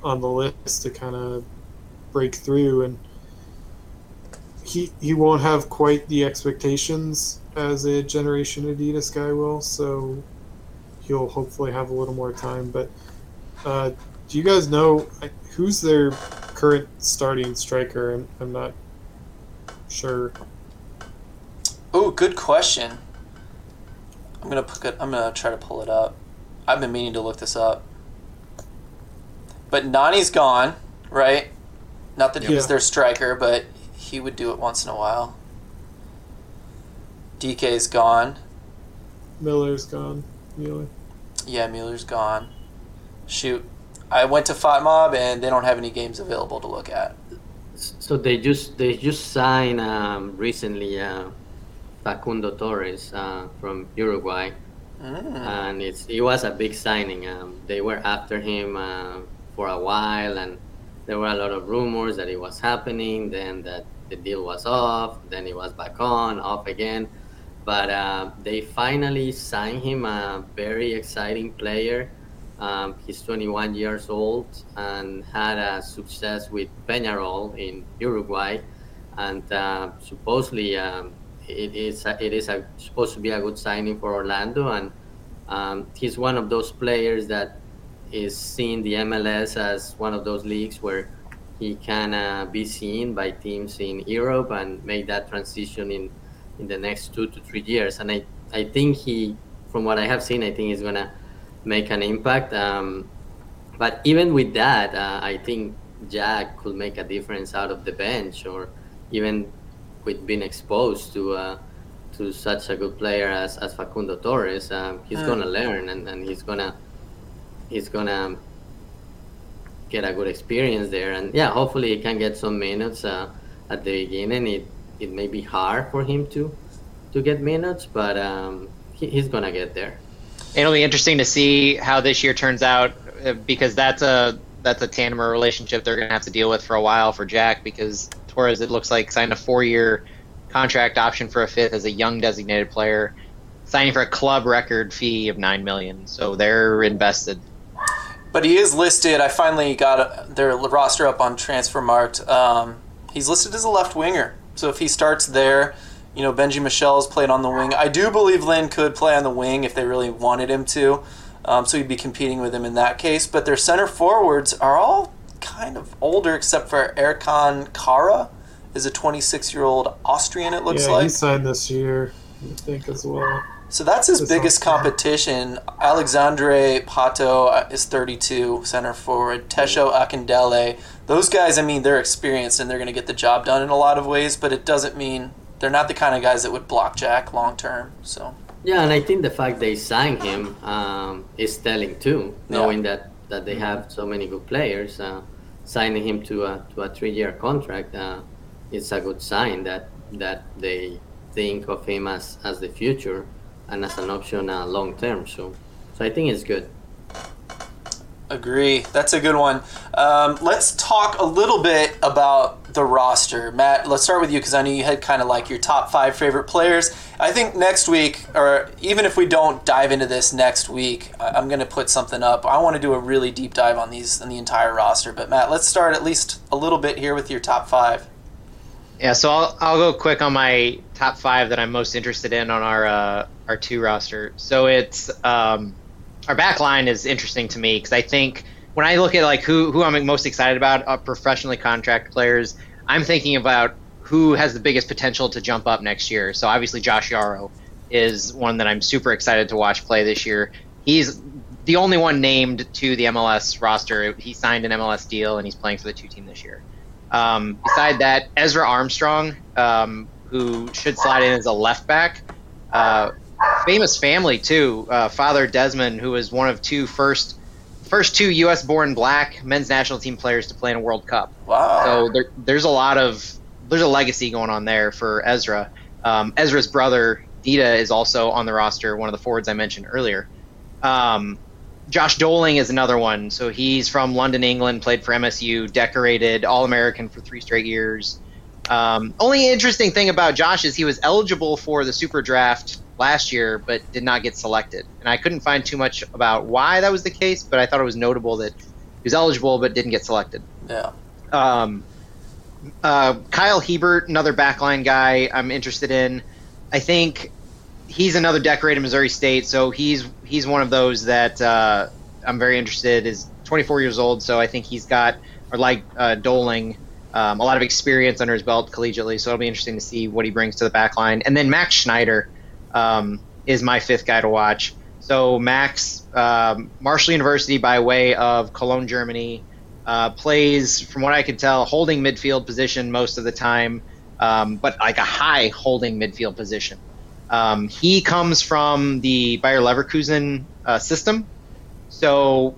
Speaker 5: on the list to kind of break through, and he he won't have quite the expectations as a Generation Adidas guy will. So he'll hopefully have a little more time. But uh, do you guys know who's their current starting striker? I'm, I'm not sure.
Speaker 1: Oh, good question. I'm gonna put it, I'm gonna try to pull it up. I've been meaning to look this up. But Nani's gone, right? Not that he was their striker, but he would do it once in a while. DK's gone.
Speaker 5: Miller's gone. Mueller.
Speaker 1: Yeah, Mueller's gone. Shoot. I went to FOTMob and they don't have any games available to look at.
Speaker 3: So they just they just signed um, recently uh, Facundo Torres uh, from Uruguay,
Speaker 1: Mm.
Speaker 3: and it's it was a big signing. Um, they were after him uh, for a while, and there were a lot of rumors that it was happening. Then that the deal was off, then it was back on, off again. But uh, they finally signed him, a very exciting player. Um, he's 21 years old and had a success with Peñarol in Uruguay, and uh, supposedly um, it is it is a, supposed to be a good signing for Orlando, and um, he's one of those players that is seeing the MLS as one of those leagues where he can uh, be seen by teams in Europe and make that transition in in the next two to three years. And I, I think he, from what I have seen, I think he's gonna make an impact. Um, but even with that, uh, I think Jack could make a difference out of the bench, or even with being exposed to uh, to such a good player as, as Facundo Torres. Um, he's
Speaker 1: Mm.
Speaker 3: gonna learn, and, and he's gonna he's gonna get a good experience there. And yeah, hopefully he can get some minutes uh, at the beginning. It it may be hard for him to to get minutes, but um, he, he's gonna get there.
Speaker 2: It'll be interesting to see how this year turns out uh, because that's a that's a tandem relationship they're to have to deal with for a while for Jack because Torres it looks like signed a four year contract option for a fifth as a young designated player, signing for a club record fee of nine million. So they're invested.
Speaker 1: But he is listed. I finally got uh, their roster up on Transfermarkt. Um, he's listed as a left winger. So if he starts there, you know, Benji Michel's played on the wing. I do believe Lynn could play on the wing if they really wanted him to. Um, so he'd be competing with him in that case. But their center forwards are all kind of older, except for Ercan Kara, is a 26 year old Austrian. It looks
Speaker 5: yeah,
Speaker 1: like.
Speaker 5: he signed this year, I think, as well.
Speaker 1: So that's his
Speaker 5: This
Speaker 1: biggest
Speaker 5: sounds
Speaker 1: competition. Alexandre Pato uh, is 32, center forward. Tesho Akindele. Those guys, I mean, they're experienced and they're going to get the job done in a lot of ways, but it doesn't mean they're not the kind of guys that would block Jack long term. So,
Speaker 3: Yeah, and I think the fact they signed him um, is telling too,
Speaker 1: Yeah.
Speaker 3: knowing that, that they have so many good players. Uh, signing him to a to a three year contract, uh, it's a good sign that that they think of him as, as the future and as an option uh, long term. So, so I think it's good.
Speaker 1: agree. That's a good one. Um, let's talk a little bit about the roster. Matt, let's start with you because I know you had kind of like your top five favorite players. I think next week, or even if we don't dive into this next week, I'm going to put something up. I want to do a really deep dive on these on the entire roster. But Matt, let's start at least a little bit here with your top five.
Speaker 2: Yeah, so I'll, I'll go quick on my top five that I'm most interested in on our uh, our two roster. So it's um, our back line is interesting to me because I think when I look at like who who I'm most excited about, uh, professionally contract players, I'm thinking about who has the biggest potential to jump up next year. So obviously Josh Yaro is one that I'm super excited to watch play this year. He's the only one named to the MLS roster. He signed an MLS deal and he's playing for the two team this year. Um, beside that, Ezra Armstrong, um, who should slide in as a left back. Uh, famous family too. Uh, Father Desmond, who was one of two first first two U.S. born black men's national team players to play in a World Cup.
Speaker 1: Wow.
Speaker 2: So there, there's a lot of there's a legacy going on there for Ezra. Um, Ezra's brother Dita is also on the roster, one of the forwards I mentioned earlier. Um, Josh Dolling is another one. So he's from London, England, played for MSU, decorated All American for three straight years. Um, only interesting thing about Josh is he was eligible for the Super Draft last year, but did not get selected. And I couldn't find too much about why that was the case, but I thought it was notable that he was eligible but didn't get selected.
Speaker 1: yeah.
Speaker 2: Um, uh, Kyle Hiebert, another backline guy I'm interested in. I think he's another decorated Missouri State, so he's he's one of those that uh, I'm very interested. Is 24 years old, so I think he's got or like uh, Dolling. Um, a lot of experience under his belt collegiately, so it'll be interesting to see what he brings to the back line. And then Max Schneider um, is my fifth guy to watch. So Max, um, Marshall University by way of Cologne, Germany, uh, plays, from what I could tell, holding midfield position most of the time, um, but like a high holding midfield position. Um, he comes from the Bayer Leverkusen uh, system, so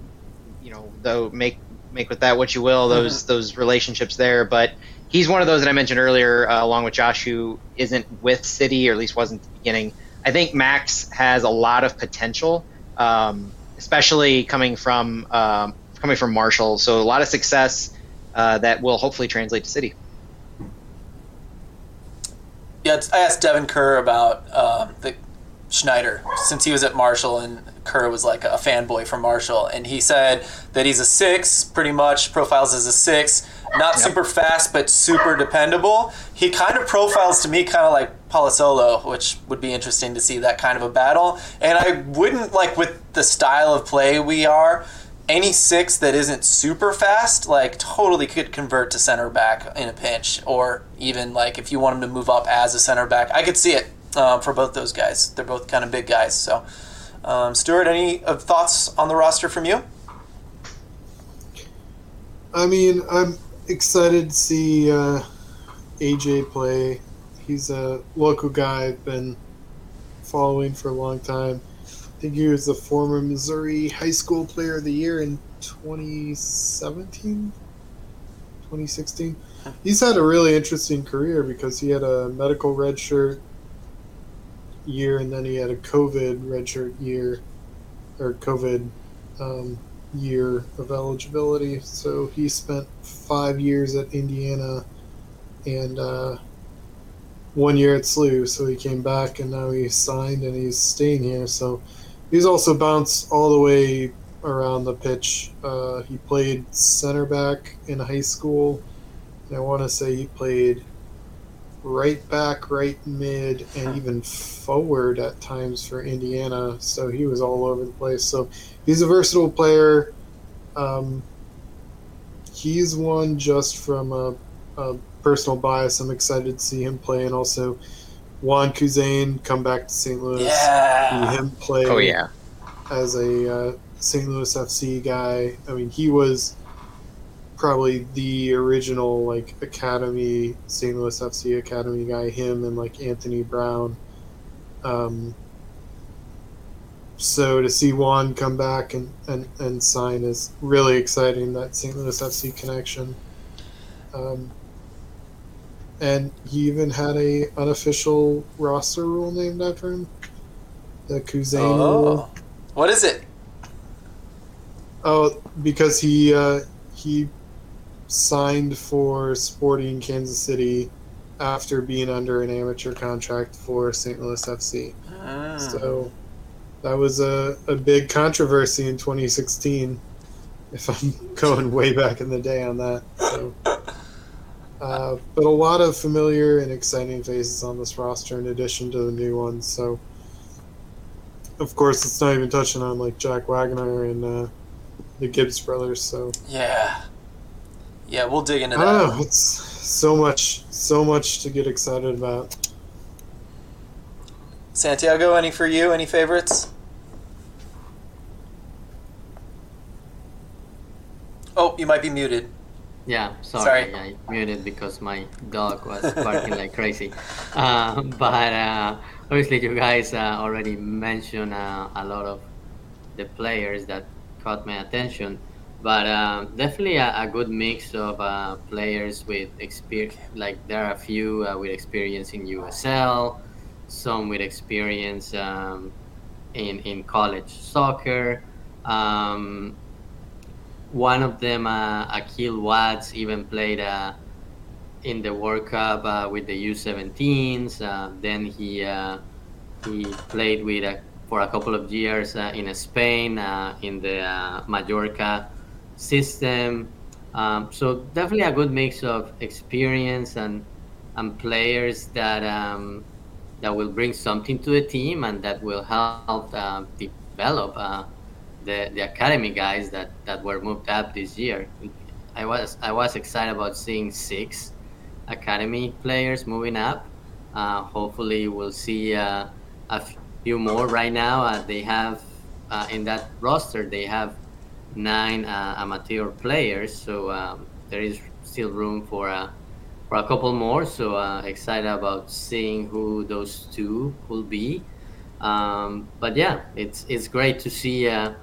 Speaker 2: you know, though make make with that what you will, those those relationships there. But he's one of those that I mentioned earlier, uh, along with Josh, who isn't with City, or at least wasn't at the beginning. I think Max has a lot of potential, um, especially coming from um, coming from Marshall. So a lot of success uh, that will hopefully translate to City.
Speaker 1: Yeah, I asked Devin Kerr about um, the Schneider since he was at Marshall and Kerr was like a fanboy for Marshall, and he said that he's a six, pretty much profiles as a six, not super fast but super dependable. He kind of profiles to me kind of like Palazzolo, which would be interesting to see that kind of a battle. And I wouldn't like with the style of play we are. Any six that isn't super fast, like totally could convert to center back in a pinch, or even like if you want him to move up as a center back, I could see it um, for both those guys. They're both kind of big guys. So, um, Stuart, any uh, thoughts on the roster from you?
Speaker 5: I mean, I'm excited to see uh, AJ play. He's a local guy I've been following for a long time. Think he was the former Missouri High School Player of the Year in 2017, 2016. He's had a really interesting career because he had a medical redshirt year and then he had a COVID redshirt year or COVID um, year of eligibility. So he spent five years at Indiana and uh, one year at SLU. So he came back and now he's signed and he's staying here. So he's also bounced all the way around the pitch. Uh, he played center back in high school. And I want to say he played right back, right mid, and even forward at times for Indiana. So he was all over the place. So he's a versatile player. Um, he's one just from a, a, personal bias. I'm excited to see him play, and also Wan Kuzain come back to St. Louis.
Speaker 1: Yeah.
Speaker 5: See him play.
Speaker 2: Oh yeah.
Speaker 5: As a uh, St. Louis FC guy, I mean, he was probably the original like academy St. Louis FC academy guy. Him and like Anthony Brown. Um, so to see Wan come back and, and, and sign is really exciting. That St. Louis FC connection. Um, and he even had a unofficial roster rule named after him. The Kuzain rule.
Speaker 1: Oh. What is it?
Speaker 5: Oh, because he uh, he signed for Sporting Kansas City after being under an amateur contract for St. Louis FC.
Speaker 1: Ah.
Speaker 5: So that was a, a big controversy in 2016. If I'm going way back in the day on that. So, uh, but a lot of familiar and exciting faces on this roster in addition to the new ones. So, of course, it's not even touching on like Jack Wagner and uh, the Gibbs brothers. So
Speaker 1: Yeah. Yeah, we'll dig into
Speaker 5: I
Speaker 1: that.
Speaker 5: know. It's so much, so much to get excited about.
Speaker 1: Santiago, any for you? Any favorites? Oh, you might be muted.
Speaker 3: Yeah, sorry,
Speaker 1: Sorry.
Speaker 3: I muted because my dog was barking like crazy. Uh, but uh, obviously, you guys uh, already mentioned uh, a lot of the players that caught my attention. But um, definitely a, a good mix of uh, players with experience. Like there are a few uh, with experience in USL, some with experience um, in in college soccer. Um, one of them, uh, Akil Watts, even played uh, in the World Cup uh, with the U17s. Uh, then he uh, he played with uh, for a couple of years in Spain in the Mallorca system. Um, so definitely a good mix of experience and and players that um, that will bring something to the team and that will help develop the the academy guys that, that were moved up this year. I was I was excited about seeing six academy players moving up. Uh, hopefully, we'll see uh, a few more. Right now, uh, they have uh, in that roster they have nine uh, amateur players, so um, there is still room for a for a couple more. So uh, excited about seeing who those two will be. Um, but yeah, it's it's great to see uh,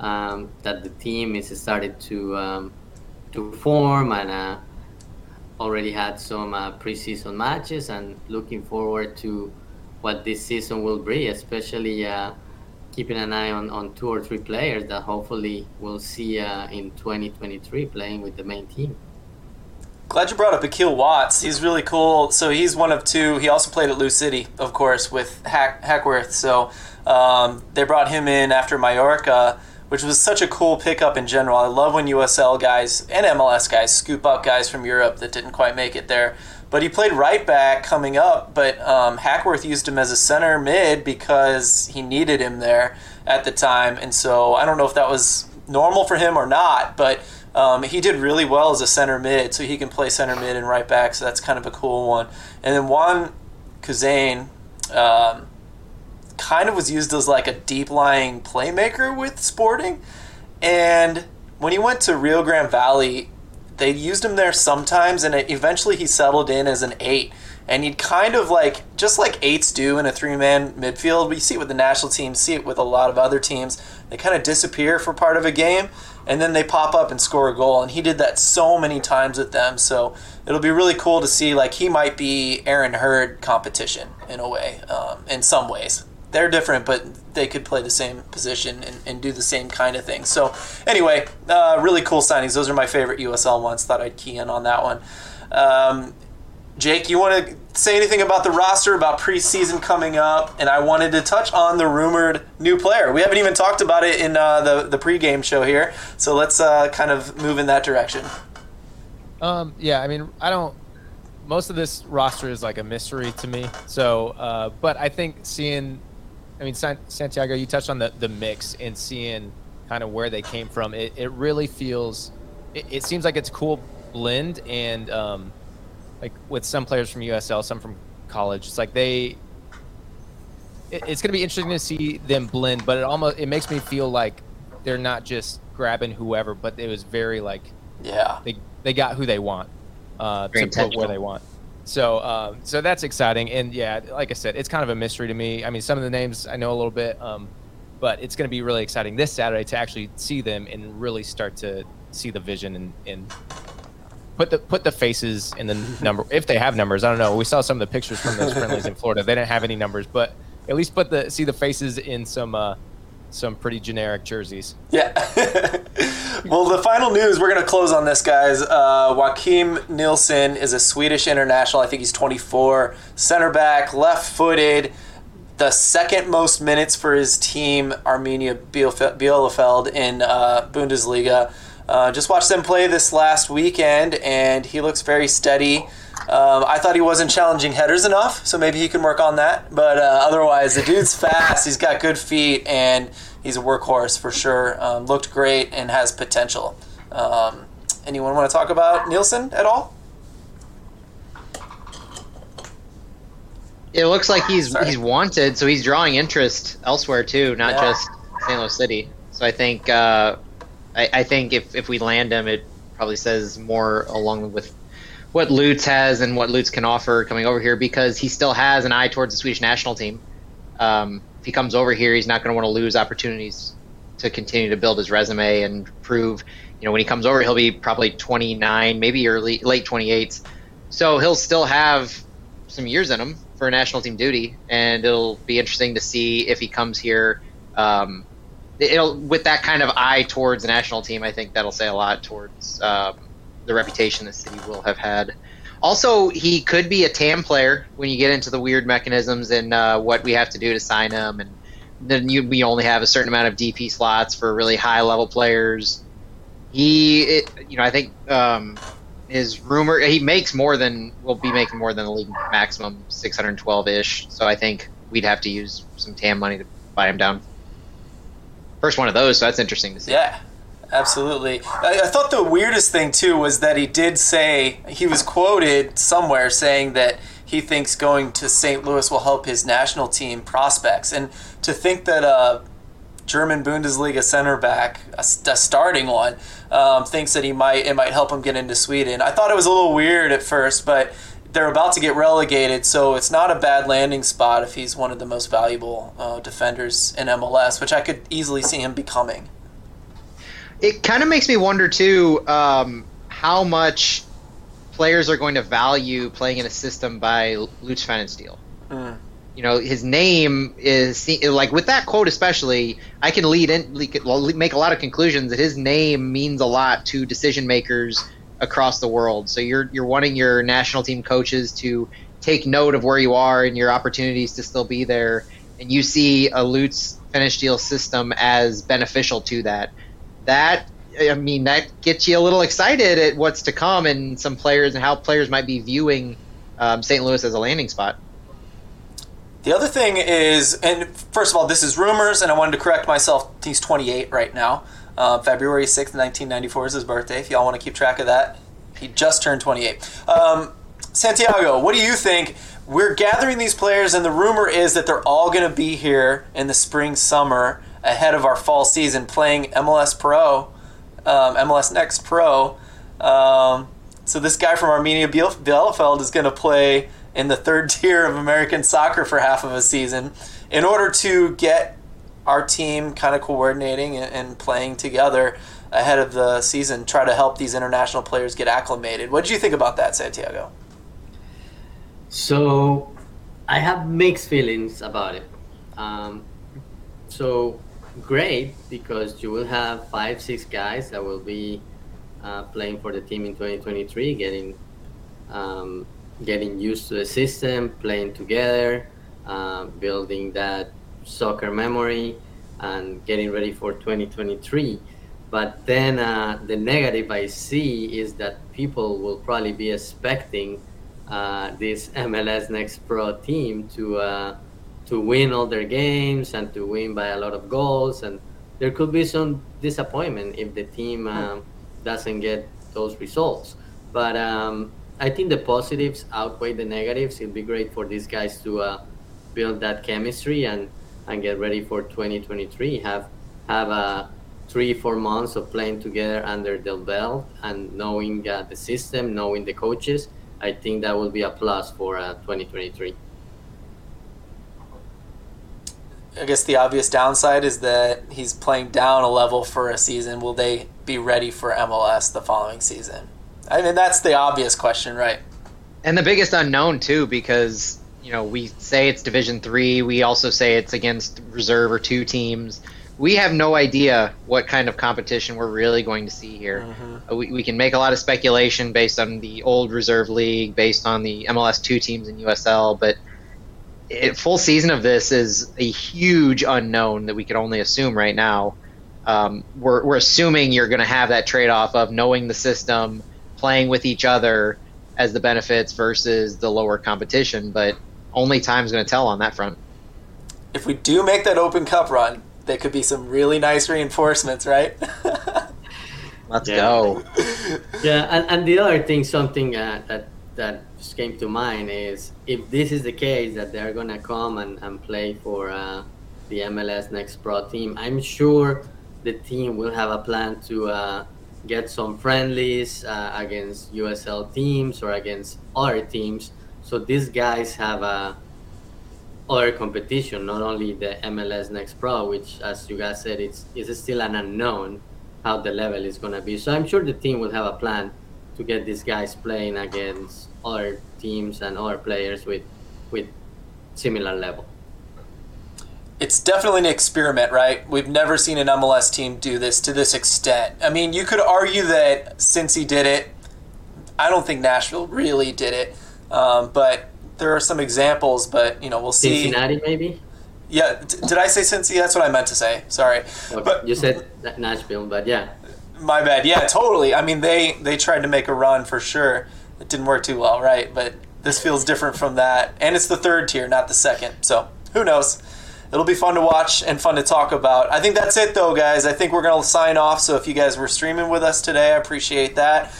Speaker 3: um, that the team is started to um, to form and uh, already had some uh, preseason matches and looking forward to what this season will bring, especially uh, keeping an eye on, on two or three players that hopefully we'll see uh, in 2023 playing with the main team.
Speaker 1: Glad you brought up Akil Watts. He's really cool. So he's one of two. He also played at Lou City, of course, with Hack- Hackworth. So um, they brought him in after Mallorca, which was such a cool pickup in general. I love when USL guys and MLS guys scoop up guys from Europe that didn't quite make it there. But he played right back coming up, but um, Hackworth used him as a center mid because he needed him there at the time. And so I don't know if that was normal for him or not, but um, he did really well as a center mid, so he can play center mid and right back. So that's kind of a cool one. And then Wan Kuzain um, kind of was used as like a deep lying playmaker with Sporting. And when he went to Rio Grande Valley, they used him there sometimes, and eventually he settled in as an eight. And he'd kind of like, just like eights do in a three man midfield, we see it with the national team, see it with a lot of other teams. They kind of disappear for part of a game, and then they pop up and score a goal. And he did that so many times with them. So it'll be really cool to see. Like, he might be Aaron Hurd competition in a way, um, in some ways they're different, but they could play the same position and, and do the same kind of thing. So, anyway, uh, really cool signings. Those are my favorite USL ones. Thought I'd key in on that one. Um, Jake, you want to say anything about the roster, about preseason coming up? And I wanted to touch on the rumored new player. We haven't even talked about it in uh, the the pregame show here, so let's uh, kind of move in that direction.
Speaker 4: Um, yeah, I mean, I don't. Most of this roster is like a mystery to me. So, uh, but I think seeing I mean, Santiago, you touched on the, the mix and seeing kind of where they came from. It, it really feels, it, it seems like it's a cool blend. And um, like with some players from USL, some from college, it's like they, it, it's going to be interesting to see them blend, but it almost, it makes me feel like they're not just grabbing whoever, but it was very like,
Speaker 1: yeah,
Speaker 4: they, they got who they want uh, to put where they want. So, um, so that's exciting, and yeah, like I said, it's kind of a mystery to me. I mean, some of the names I know a little bit, um, but it's going to be really exciting this Saturday to actually see them and really start to see the vision and, and put the put the faces in the number if they have numbers. I don't know. We saw some of the pictures from those friendlies in Florida. They didn't have any numbers, but at least put the see the faces in some uh, some pretty generic jerseys.
Speaker 1: Yeah. well, the final news, we're going to close on this, guys. Uh, Joachim Nilsson is a Swedish international. I think he's 24, center back, left footed. The second most minutes for his team, Arminia Bielefeld, in uh, Bundesliga. Uh, just watched them play this last weekend, and he looks very steady. Um, I thought he wasn't challenging headers enough, so maybe he can work on that. But uh, otherwise, the dude's fast. He's got good feet, and he's a workhorse for sure. Um, looked great and has potential. Um, anyone want to talk about Nielsen at all?
Speaker 2: It looks like he's Sorry. he's wanted, so he's drawing interest elsewhere too, not yeah. just St. Louis City. So I think uh, I, I think if, if we land him, it probably says more along with what Lutz has and what Lutz can offer coming over here because he still has an eye towards the Swedish national team. Um, if he comes over here, he's not going to want to lose opportunities to continue to build his resume and prove. You know, when he comes over, he'll be probably 29, maybe early late 28s. So he'll still have some years in him for national team duty, and it'll be interesting to see if he comes here. Um, it'll with that kind of eye towards the national team. I think that'll say a lot towards um, the reputation the city will have had. Also, he could be a TAM player when you get into the weird mechanisms and uh, what we have to do to sign him, and then you, we only have a certain amount of DP slots for really high level players. He, it, you know, I think um, his rumor he makes more than will be making more than the league maximum 612 ish. So I think we'd have to use some TAM money to buy him down. First one of those, so that's interesting to see.
Speaker 1: Yeah, absolutely. I, I, thought the weirdest thing too was that he did say he was quoted somewhere saying that he thinks going to St. Louis will help his national team prospects, and to think that a German Bundesliga center back, a, a starting one, um, thinks that he might it might help him get into Sweden. I thought it was a little weird at first, but they're about to get relegated, so it's not a bad landing spot if he's one of the most valuable uh, defenders in MLS, which I could easily see him becoming
Speaker 2: it kind of makes me wonder too um, how much players are going to value playing in a system by Lutz Pfannenstiel. Mm. You know, his name is like with that quote especially. I can lead in, make a lot of conclusions that his name means a lot to decision makers across the world. So you're you're wanting your national team coaches to take note of where you are and your opportunities to still be there, and you see a Lutz Pfannenstiel system as beneficial to that. That I mean, that gets you a little excited at what's to come and some players and how players might be viewing um, St. Louis as a landing spot.
Speaker 1: The other thing is, and first of all, this is rumors, and I wanted to correct myself. He's 28 right now. Uh, February 6th, 1994 is his birthday. If y'all want to keep track of that, he just turned 28. Um, Santiago, what do you think? We're gathering these players, and the rumor is that they're all going to be here in the spring, summer, ahead of our fall season, playing MLS Pro, um, MLS Next Pro. Um, so this guy from Arminia Bielefeld is going to play in the third tier of American soccer for half of a season in order to get our team kind of coordinating and playing together ahead of the season, try to help these international players get acclimated. What did you think about that, Santiago?
Speaker 3: So, I have mixed feelings about it. Um, so, great because you will have five, six guys that will be uh, playing for the team in 2023, getting um, getting used to the system, playing together, uh, building that soccer memory, and getting ready for 2023. But then uh, the negative I see is that people will probably be expecting uh, this MLS Next Pro team to uh, to win all their games and to win by a lot of goals, and there could be some disappointment if the team um, doesn't get those results. But um, I think the positives outweigh the negatives. It'd be great for these guys to uh, build that chemistry and, and get ready for 2023. Have have uh, three four months of playing together under their belt and knowing uh, the system, knowing the coaches. I think that will be a plus for uh, 2023.
Speaker 1: I guess the obvious downside is that he's playing down a level for a season. Will they be ready for MLS the following season? I mean, that's the obvious question, right?
Speaker 2: And the biggest unknown too, because you know we say it's Division Three, we also say it's against reserve or two teams. We have no idea what kind of competition we're really going to see here. Mm-hmm. We, we can make a lot of speculation based on the old reserve league, based on the MLS two teams in USL, but it, full season of this is a huge unknown that we can only assume right now. Um, we're, we're assuming you're going to have that trade off of knowing the system, playing with each other as the benefits versus the lower competition, but only time's going to tell on that front.
Speaker 1: If we do make that Open Cup run, there could be some really nice reinforcements, right?
Speaker 2: Let's yeah. go.
Speaker 3: yeah, and, and the other thing, something uh, that that just came to mind is if this is the case that they're gonna come and, and play for uh, the MLS Next Pro team, I'm sure the team will have a plan to uh, get some friendlies uh, against USL teams or against other teams. So these guys have a other competition, not only the MLS Next Pro, which, as you guys said, it's is still an unknown how the level is to be. So I'm sure the team will have a plan to get these guys playing against other teams and other players with with similar level
Speaker 1: it's definitely an experiment, right? We've never seen an MLS team do this to this extent. I mean, you could argue that Cincy did it. I don't think Nashville really did it, um, but there are some examples. But you know, we'll see.
Speaker 3: Cincinnati, maybe.
Speaker 1: Yeah, d- did I say Cincy? That's what I meant to say. Sorry.
Speaker 3: Okay. But you said Nashville, but yeah.
Speaker 1: My bad. Yeah, totally. I mean, they they tried to make a run for sure. It didn't work too well, right? But this feels different from that, and it's the third tier, not the second. So who knows? it'll be fun to watch and fun to talk about. I think that's it, though, guys. I think we're going to sign off. So if you guys were streaming with us today, I appreciate that.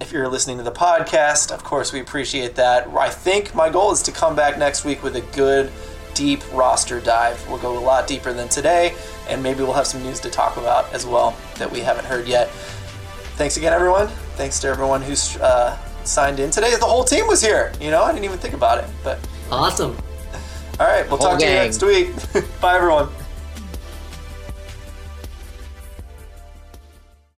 Speaker 1: If you're listening to the podcast, of course, we appreciate that. I think my goal is to come back next week with a good, deep roster dive. We'll go a lot deeper than today, and maybe we'll have some news to talk about as well that we haven't heard yet. Thanks again, everyone. Thanks to everyone who's uh, signed in today. The whole team was here. You know, I didn't even think about it, but
Speaker 3: awesome.
Speaker 1: All right, we'll Whole talk gang. to you next week. Bye, everyone.